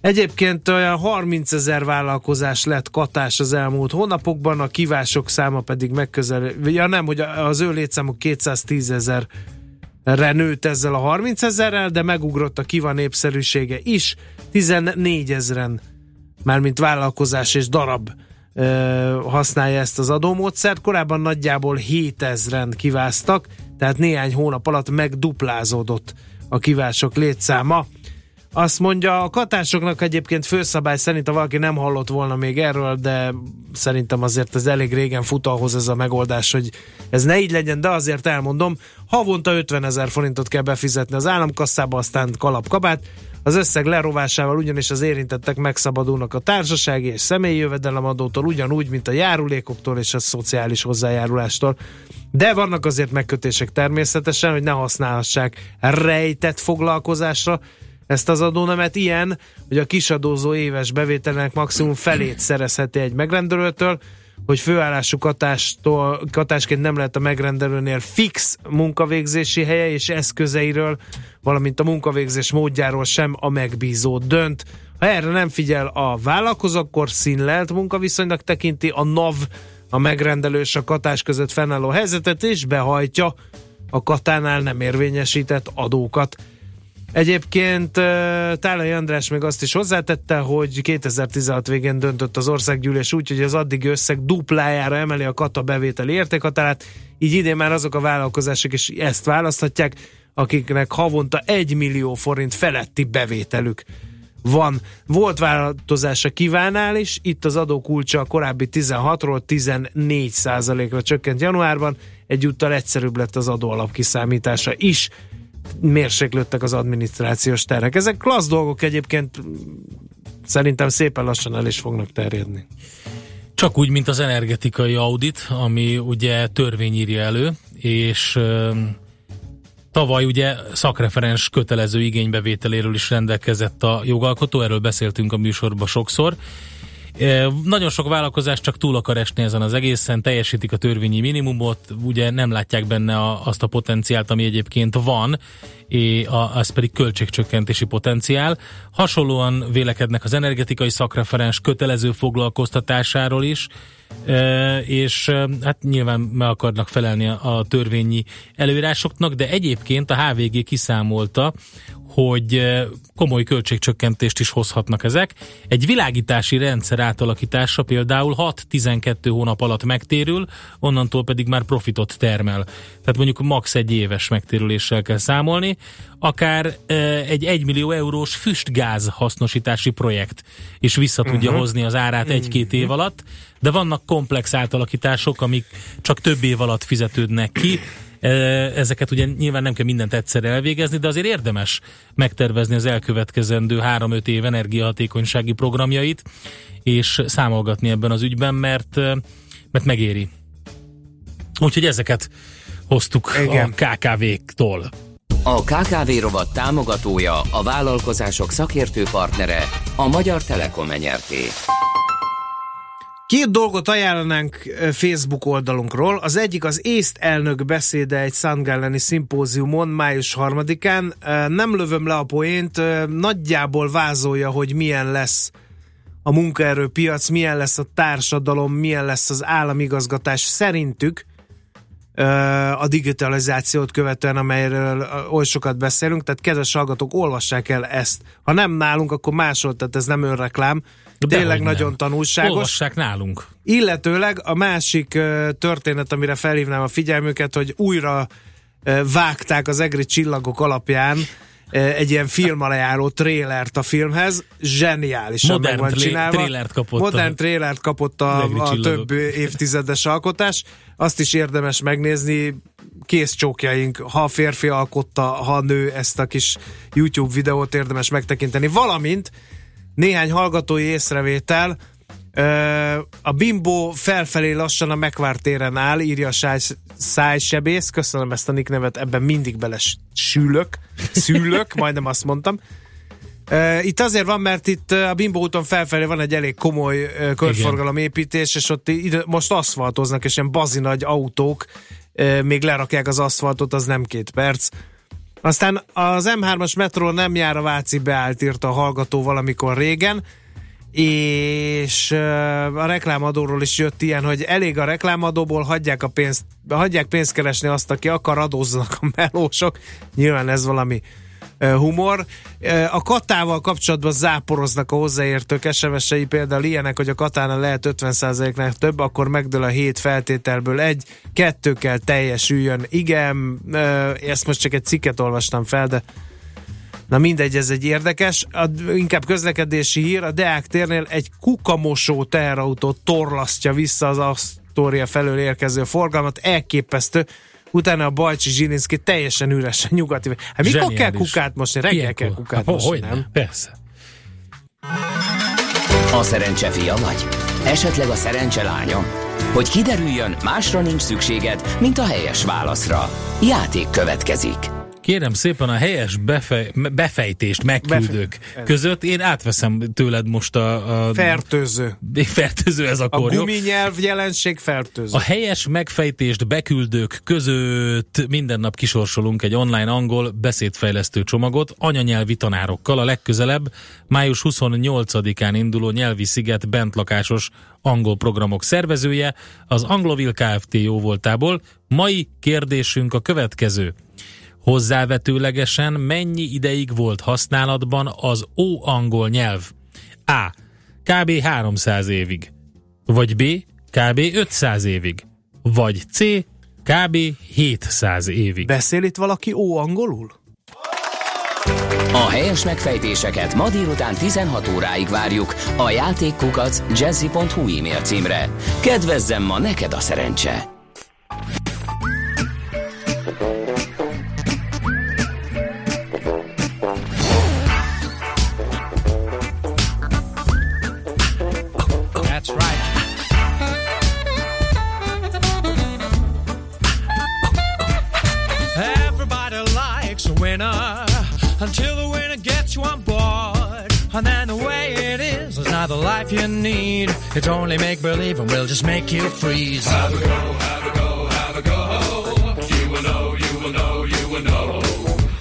Speaker 3: Egyébként olyan 30 ezer vállalkozás lett katás az elmúlt hónapokban, a kivások száma pedig megközel, ja nem, hogy az ő létszámuk 210 ezer nőtt ezzel a 30 ezerrel, de megugrott a kiva népszerűsége is, 14 ezeren, mármint vállalkozás és darab használja ezt az adómódszert. Korábban nagyjából 7000-en kiváztak, tehát néhány hónap alatt megduplázódott a kivások létszáma. Azt mondja, a katásoknak egyébként főszabály szerint, ha valaki nem hallott volna még erről, de szerintem azért ez elég régen fut ahhoz ez a megoldás, hogy ez ne így legyen, de azért elmondom, havonta 50 ezer forintot kell befizetni az államkasszába, aztán kalapkabát, az összeg lerovásával ugyanis az érintettek megszabadulnak a társasági és személyi jövedelemadótól, ugyanúgy, mint a járulékoktól és a szociális hozzájárulástól. De vannak azért megkötések természetesen, hogy ne használhassák rejtett foglalkozásra, ezt az adónemet ilyen, hogy a kisadózó éves bevételnek maximum felét szerezheti egy megrendelőtől, hogy főállású katástól, katásként nem lehet a megrendelőnél fix munkavégzési helye és eszközeiről, valamint a munkavégzés módjáról sem a megbízó dönt. Ha erre nem figyel a vállalkozó, akkor színlelt munkaviszonynak tekinti a NAV a megrendelő és a katás között fennálló helyzetet, és behajtja a katánál nem érvényesített adókat. Egyébként Tálai András még azt is hozzátette, hogy 2016 végén döntött az országgyűlés úgy, hogy az addigi összeg duplájára emeli a kata bevételi értékhatárát, így idén már azok a vállalkozások is ezt választhatják, akiknek havonta 1 millió forint feletti bevételük van. Volt változás a kívánál is, itt az adókulcsa a korábbi 16-ról 14 ra csökkent januárban, egyúttal egyszerűbb lett az adóalap kiszámítása is mérséklődtek az adminisztrációs terhek. Ezek klassz dolgok egyébként szerintem szépen lassan el is fognak terjedni.
Speaker 4: Csak úgy, mint az energetikai audit, ami ugye törvény írja elő, és Tavaly ugye szakreferens kötelező igénybevételéről is rendelkezett a jogalkotó, erről beszéltünk a műsorban sokszor, nagyon sok vállalkozás csak túl akar esni ezen az egészen, teljesítik a törvényi minimumot, ugye nem látják benne a, azt a potenciált, ami egyébként van, és az pedig költségcsökkentési potenciál. Hasonlóan vélekednek az energetikai szakreferens kötelező foglalkoztatásáról is, és hát nyilván meg akarnak felelni a törvényi előírásoknak, de egyébként a HVG kiszámolta, hogy komoly költségcsökkentést is hozhatnak ezek. Egy világítási rendszer átalakítása például 6-12 hónap alatt megtérül, onnantól pedig már profitot termel. Tehát mondjuk max. egy éves megtérüléssel kell számolni. akár egy 1 millió eurós füstgáz hasznosítási projekt is vissza tudja
Speaker 3: Mhm.
Speaker 4: hozni az árát egy-két év alatt, de vannak komplex átalakítások, amik csak több év alatt fizetődnek ki. E, Ezeket ugye nyilván nem kell mindent egyszer elvégezni, de azért érdemes megtervezni az elkövetkezendő 3-5 év energiahatékonysági programjait, és számolgatni ebben az ügyben, mert, e, mert megéri. Úgyhogy ezeket hoztuk
Speaker 3: Igen.
Speaker 4: a KKV-któl.
Speaker 1: A KKV rovat támogatója, a vállalkozások szakértő partnere, a Magyar Telekom nyerté.
Speaker 3: Két dolgot ajánlanánk Facebook oldalunkról. Az egyik az észt elnök beszéde egy Szangelleni szimpóziumon május 3-án. Ö, Nem lövöm le a poént, nagyjából vázolja, hogy milyen lesz a munkaerőpiac, milyen lesz a társadalom, milyen lesz az államigazgatás szerintük a digitalizációt követően, amelyről oly sokat beszélünk, tehát kedves hallgatók, olvassák el ezt. Ha nem nálunk, akkor máshol, tehát ez nem önreklám, tényleg
Speaker 4: nem.
Speaker 3: nagyon tanulságos.
Speaker 4: Olvassák nálunk.
Speaker 3: Illetőleg a másik történet, amire felhívnám a figyelmüket, hogy újra vágták az egri csillagok alapján egy ilyen filmalajánló trélert a filmhez. Zseniálisan
Speaker 4: Modern
Speaker 3: meg van
Speaker 4: tré-
Speaker 3: csinálva.
Speaker 4: trélert kapott a-
Speaker 3: Modern trélert kapott a, a több évtizedes alkotás. Azt is érdemes megnézni. Kész csókjaink, ha a férfi alkotta, ha a nő ezt a kis YouTube videót érdemes megtekinteni. Valamint néhány hallgatói észrevétel. A Bimbo felfelé lassan a megvárt téren áll, írja a szájsebész. Köszönöm ezt a nicknevet, ebben mindig bele sülök, szülök, majdnem azt mondtam. Itt azért van, mert itt a Bimbo úton felfelé van egy elég komoly körforgalomépítés, és ott ide, most aszfaltoznak, és ilyen bazi nagy autók még lerakják az aszfaltot, az nem két perc. Aztán az M3-as metró nem jár a Váci beállt, írta a hallgató valamikor régen, és a reklámadóról is jött ilyen, hogy elég a reklámadóból, hagyják, a pénzt, hagyják pénzt keresni azt, aki akar, adózzanak a melósok. Nyilván ez valami humor. A katával kapcsolatban záporoznak a hozzáértők. SMS-ei, például ilyenek, hogy a katánál lehet 50%-nál több, akkor megdől a hét feltételből egy, kettő kell teljesüljön. Igen, ezt most csak egy cikket olvastam fel, de Na mindegy, ez egy érdekes, a, inkább közlekedési hír, a Deák térnél egy kukamosó teherautó torlasztja vissza az Astoria felől érkező forgalmat, elképesztő, utána a Bajcsi Zsilinszki teljesen üresen nyugati. Hát mikor kell
Speaker 4: Zseniális.
Speaker 3: kukát mosni? Reggel
Speaker 4: Ilyenkor.
Speaker 3: kell kukát mosni,
Speaker 4: hogyne,
Speaker 3: nem?
Speaker 4: Persze.
Speaker 1: A szerencse fia vagy? Esetleg a szerencse lánya? Hogy kiderüljön, másra nincs szükséged, mint a helyes válaszra. Játék következik.
Speaker 4: Kérem szépen a helyes befej, befejtést megküldők
Speaker 3: Befe-
Speaker 4: között én átveszem tőled most a... a
Speaker 3: Fertőző.
Speaker 4: fertőző ez
Speaker 3: A
Speaker 4: akkor, jó?
Speaker 3: guminyelv jelenség fertőző.
Speaker 4: A helyes megfejtést beküldők között minden nap kisorsolunk egy online angol beszédfejlesztő csomagot anyanyelvi tanárokkal a legközelebb május 28-án induló nyelvi sziget bentlakásos angol programok szervezője az Anglovil Kft. jóvoltából. Mai kérdésünk a következő. Hozzávetőlegesen mennyi ideig volt használatban az ó-angol nyelv? A. Kb. 300 évig. Vagy B. Kb. 500 évig. Vagy C. Kb. 700 évig.
Speaker 3: Beszél itt valaki ó angolul?
Speaker 1: A helyes megfejtéseket ma délután 16 óráig várjuk a játékkukac jazzy.hu e-mail címre. Kedvezzem ma neked a szerencse!
Speaker 18: Winner until the winner gets you on board. And then the way it is is not the life you need. It's only make believe and we'll just make you freeze. Have a go, have a go, have a go. You will know, you will know, you will know.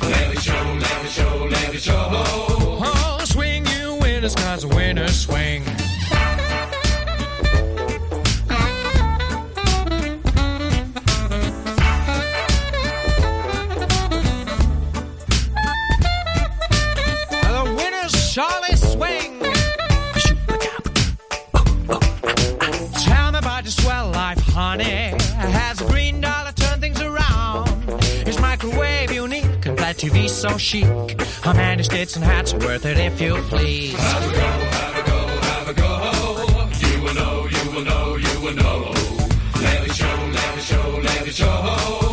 Speaker 18: Let it show, let it show, let it show. Oh, swing you winners, cause winners swing. And let SUV so chic. A man who states and hats are worth it if you please.
Speaker 5: Have a go, have a go, have a go. You will know, you will know, you will know. Let it show, let it show, let it show.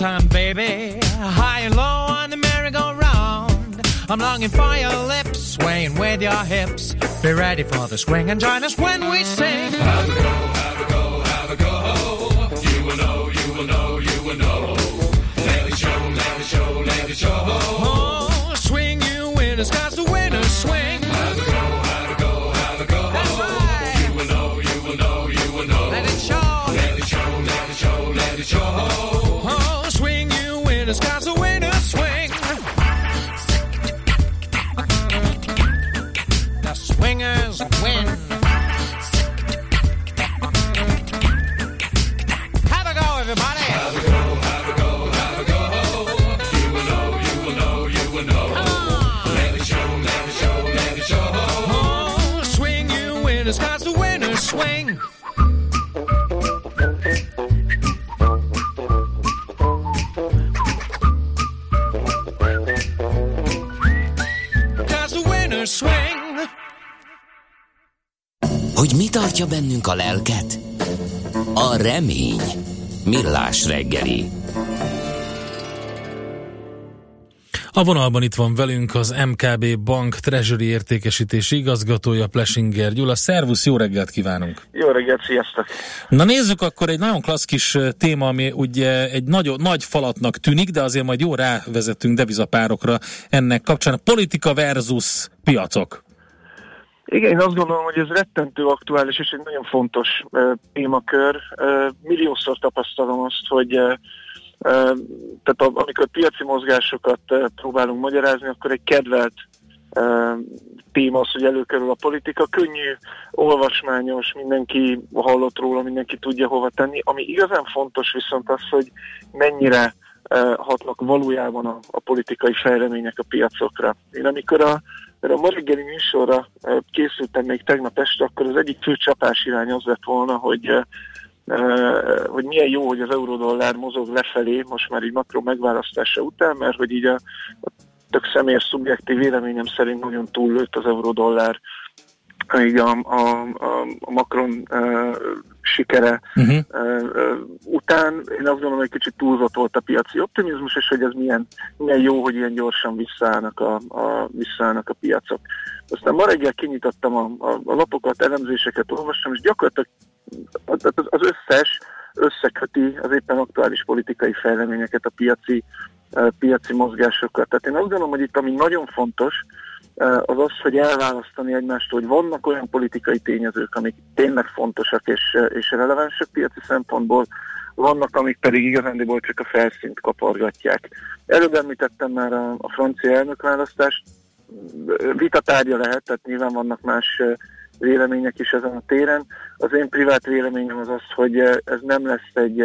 Speaker 18: Time, baby. High and low on the merry-go-round. I'm longing for your lips, swaying with your hips. Be ready for the swing and join us when we sing.
Speaker 5: A
Speaker 1: lelket? A remény. Millás reggeli.
Speaker 4: A vonalban itt van velünk az MKB Bank Treasury értékesítési igazgatója Plesinger Gyula. Szervusz, jó reggelt kívánunk!
Speaker 19: Jó reggelt, sziasztok!
Speaker 4: Na nézzük akkor egy nagyon klassz kis téma, ami ugye egy nagy, nagy falatnak tűnik, de azért majd jó rávezetünk devizapárokra ennek kapcsán. Politika versus piacok.
Speaker 19: Igen, én azt gondolom, hogy ez rettentő aktuális és egy nagyon fontos uh, témakör. Uh, milliószor tapasztalom azt, hogy uh, tehát a, amikor piaci mozgásokat próbálunk magyarázni, akkor egy kedvelt téma az, hogy előkerül a politika. Könnyű, olvasmányos, mindenki hallott róla, mindenki tudja hova tenni. Ami igazán fontos viszont az, hogy mennyire hatnak valójában a, a politikai fejlemények a piacokra. Én amikor a mert a ma reggeli műsorra eh, készültem még tegnap este, akkor az egyik fő csapás irány az lett volna, hogy, eh, eh, hogy milyen jó, hogy az eurodollár mozog lefelé, most már így makro megválasztása után, mert hogy így a, a tök személyes szubjektív véleményem szerint nagyon túllőtt az eurodollár így a, a, a, a Macron uh, sikere uh-huh. uh, után én azt gondolom, hogy kicsit túlzott volt a piaci optimizmus, és hogy ez milyen, milyen jó, hogy ilyen gyorsan visszaállnak a, a, visszaállnak a piacok. Aztán ma reggel kinyitottam a, a, a lapokat, elemzéseket olvastam, és gyakorlatilag az, az összes összeköti az éppen aktuális politikai fejleményeket, a piaci, uh, piaci mozgásokat. Tehát én azt gondolom, hogy itt ami nagyon fontos, az az, hogy elválasztani egymástól, hogy vannak olyan politikai tényezők, amik tényleg fontosak és, és relevánsak piaci szempontból, vannak, amik pedig igazándiból csak a felszínt kapargatják. Előbb említettem már a, a francia elnökválasztást, vitatárgya lehet, tehát nyilván vannak más vélemények is ezen a téren. Az én privát véleményem az az, hogy ez nem lesz egy,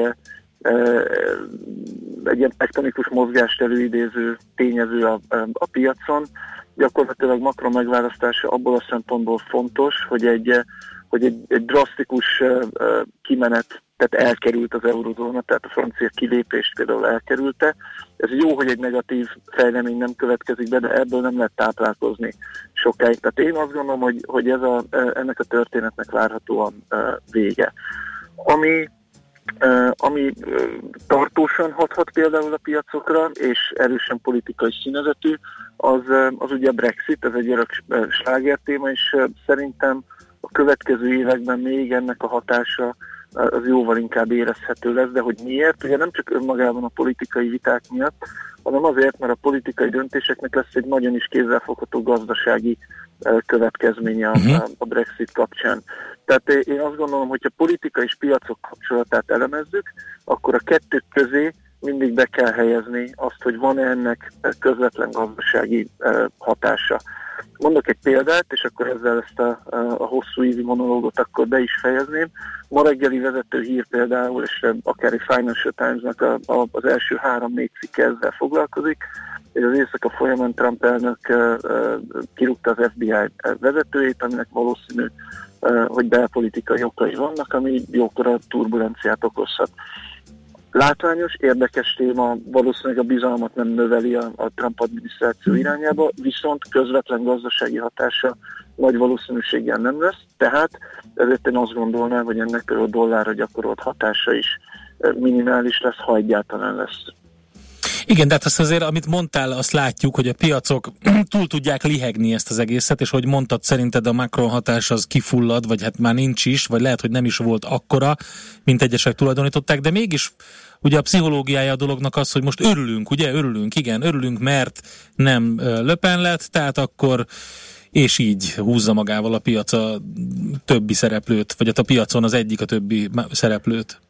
Speaker 19: egy ilyen tektonikus mozgást előidéző tényező a, a piacon, gyakorlatilag makro megválasztása abból a szempontból fontos, hogy egy, hogy egy, egy drasztikus kimenet, tehát elkerült az eurozóna, tehát a francia kilépést például elkerülte. Ez jó, hogy egy negatív fejlemény nem következik be, de ebből nem lehet táplálkozni sokáig. Tehát én azt gondolom, hogy, hogy ez a, ennek a történetnek várhatóan vége. Ami ami tartósan hathat például a piacokra, és erősen politikai színezetű, az, az ugye a Brexit, ez egy örök sláger téma, és szerintem a következő években még ennek a hatása az jóval inkább érezhető lesz, de hogy miért? Ugye nem csak önmagában a politikai viták miatt, hanem azért, mert a politikai döntéseknek lesz egy nagyon is kézzelfogható gazdasági következménye uh-huh. a Brexit kapcsán. Tehát én azt gondolom, hogy a politika és piacok kapcsolatát elemezzük, akkor a kettő közé mindig be kell helyezni azt, hogy van-e ennek közvetlen gazdasági hatása. Mondok egy példát, és akkor ezzel ezt a, a hosszú ízi monológot akkor be is fejezném. Ma reggeli vezető hír például, és akár egy Financial Times-nak a, a, az első három-négy cikke ezzel foglalkozik, és az éjszaka folyamán Trump elnök kirúgta az FBI vezetőjét, aminek valószínű, hogy belpolitikai okai vannak, ami jókora turbulenciát okozhat. Látványos, érdekes téma, valószínűleg a bizalmat nem növeli a, a Trump adminisztráció irányába, viszont közvetlen gazdasági hatása nagy valószínűséggel nem lesz, tehát ezért én azt gondolnám, hogy ennek a dollárra gyakorolt hatása is minimális lesz, ha egyáltalán lesz.
Speaker 4: Igen, de hát azt azért, amit mondtál, azt látjuk, hogy a piacok túl tudják lihegni ezt az egészet, és hogy mondtad, szerinted a Macron hatás az kifullad, vagy hát már nincs is, vagy lehet, hogy nem is volt akkora, mint egyesek tulajdonították, de mégis ugye a pszichológiája a dolognak az, hogy most örülünk, ugye, örülünk, igen, örülünk, mert nem löpen lett, tehát akkor és így húzza magával a piac a többi szereplőt, vagy hát a piacon az egyik a többi szereplőt.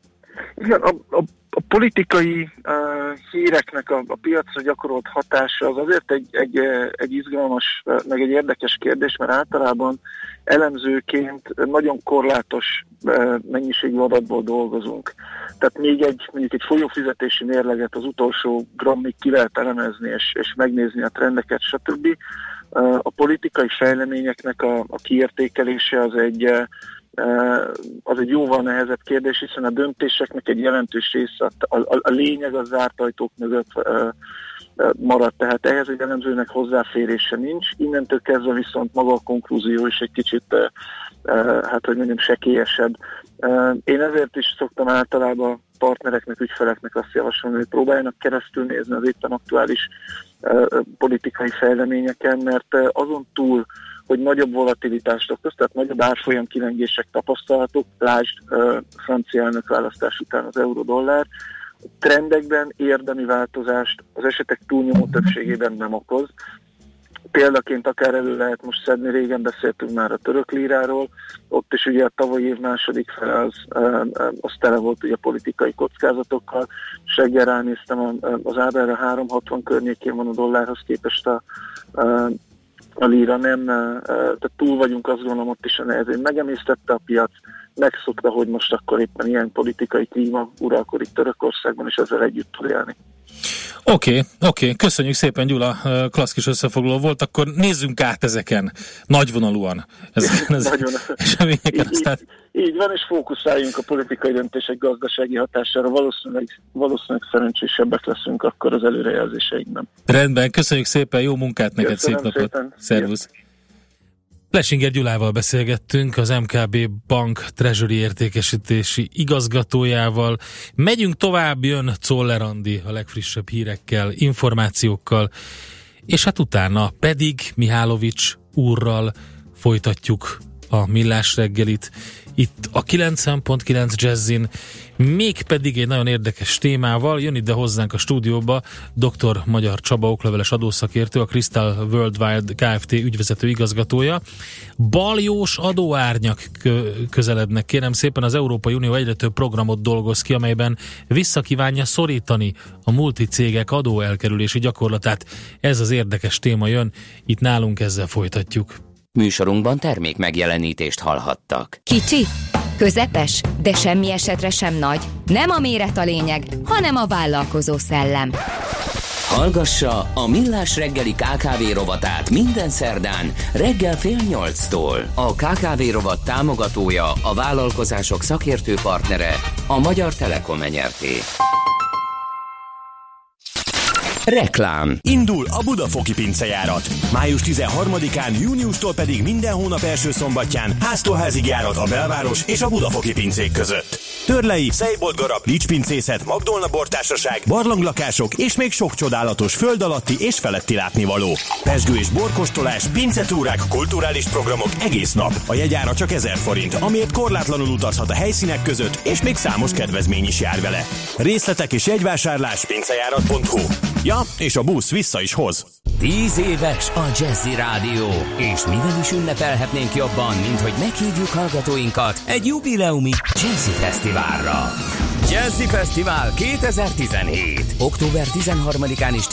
Speaker 19: Igen, a, a, a politikai uh, híreknek a, a piacra gyakorolt hatása az azért egy, egy, egy izgalmas, meg egy érdekes kérdés, mert általában elemzőként nagyon korlátos uh, mennyiségű adatból dolgozunk. Tehát még egy, mondjuk egy folyófizetési mérleget az utolsó grammig ki lehet elemezni, és, és megnézni a trendeket, stb. Uh, a politikai fejleményeknek a, a kiértékelése az egy az egy jóval nehezebb kérdés, hiszen a döntéseknek egy jelentős része, a, a, a lényeg az zárt ajtók mögött marad, tehát ehhez egy elemzőnek hozzáférése nincs. Innentől kezdve viszont maga a konklúzió is egy kicsit, hát hogy mondjam, sekélyesebb. Én ezért is szoktam általában partnereknek, ügyfeleknek azt javasolni, hogy próbáljanak keresztül nézni az éppen aktuális politikai fejleményeken, mert azon túl, hogy nagyobb volatilitást okoz, tehát nagyobb árfolyam kilengések tapasztalatok, lásd francia elnök választás után az euró-dollár, trendekben érdemi változást az esetek túlnyomó többségében nem okoz. Példaként akár elő lehet most szedni, régen beszéltünk már a török líráról, ott is ugye a tavalyi év második fele az, az tele volt ugye politikai kockázatokkal, és reggel ránéztem az ábrára 360 környékén van a dollárhoz képest a, a líra nem, tehát túl vagyunk azt gondolom ott is a nehezén. Megemésztette a piac, megszokta, hogy most akkor éppen ilyen politikai klíma uralkodik Törökországban, és ezzel együtt tud élni.
Speaker 4: Oké, okay, oké, okay. köszönjük szépen Gyula, klassz kis összefoglaló volt, akkor nézzünk át ezeken, nagyvonalúan. Ezeken, ezeken
Speaker 19: eseményeken. Így, így, így van, és fókuszáljunk a politikai döntések gazdasági hatására, valószínűleg, valószínűleg szerencsésebbek leszünk akkor az előrejelzéseinkben.
Speaker 4: Rendben, köszönjük szépen, jó munkát neked, Köszönöm szép napot. Szépen. Szervusz. Jö. Lesinger Gyulával beszélgettünk, az MKB Bank Treasury értékesítési igazgatójával. Megyünk tovább, jön Czoller a legfrissebb hírekkel, információkkal, és hát utána pedig Mihálovics úrral folytatjuk a millás reggelit itt a 90.9 Jazzin, mégpedig egy nagyon érdekes témával jön ide hozzánk a stúdióba dr. Magyar Csaba okleveles adószakértő, a Crystal Worldwide Kft. ügyvezető igazgatója. Baljós adóárnyak közelednek, kérem szépen, az Európai Unió egyre több programot dolgoz ki, amelyben visszakívánja szorítani a multicégek adóelkerülési gyakorlatát. Ez az érdekes téma jön, itt nálunk ezzel folytatjuk.
Speaker 1: Műsorunkban termék megjelenítést hallhattak.
Speaker 17: Kicsi, közepes, de semmi esetre sem nagy. Nem a méret a lényeg, hanem a vállalkozó szellem.
Speaker 1: Hallgassa a Millás reggeli KKV rovatát minden szerdán reggel fél nyolctól. A KKV rovat támogatója, a vállalkozások szakértő partnere, a Magyar Telekom enyerté. Reklám.
Speaker 20: Indul a Budafoki pincejárat. Május 13-án, júniustól pedig minden hónap első szombatján háztól házig járat a belváros és a Budafoki pincék között. Törlei, Szejboltgarab, Ricspincészet, Magdolna bortársaság, barlanglakások és még sok csodálatos föld alatti és feletti látnivaló. Pesgő és borkostolás, pincetúrák, kulturális programok egész nap. A jegyára csak 1000 forint, amiért korlátlanul utazhat a helyszínek között, és még számos kedvezmény is jár vele. Részletek és jegyvásárlás pincejárat.hu Ja, és a busz vissza is hoz.
Speaker 1: Tíz éves a Jazzy Rádió, és mivel is ünnepelhetnénk jobban, mint hogy meghívjuk hallgatóinkat egy jubileumi Jazzy Fesztiválra. Jazzy Fesztivál 2017. Október 13-án és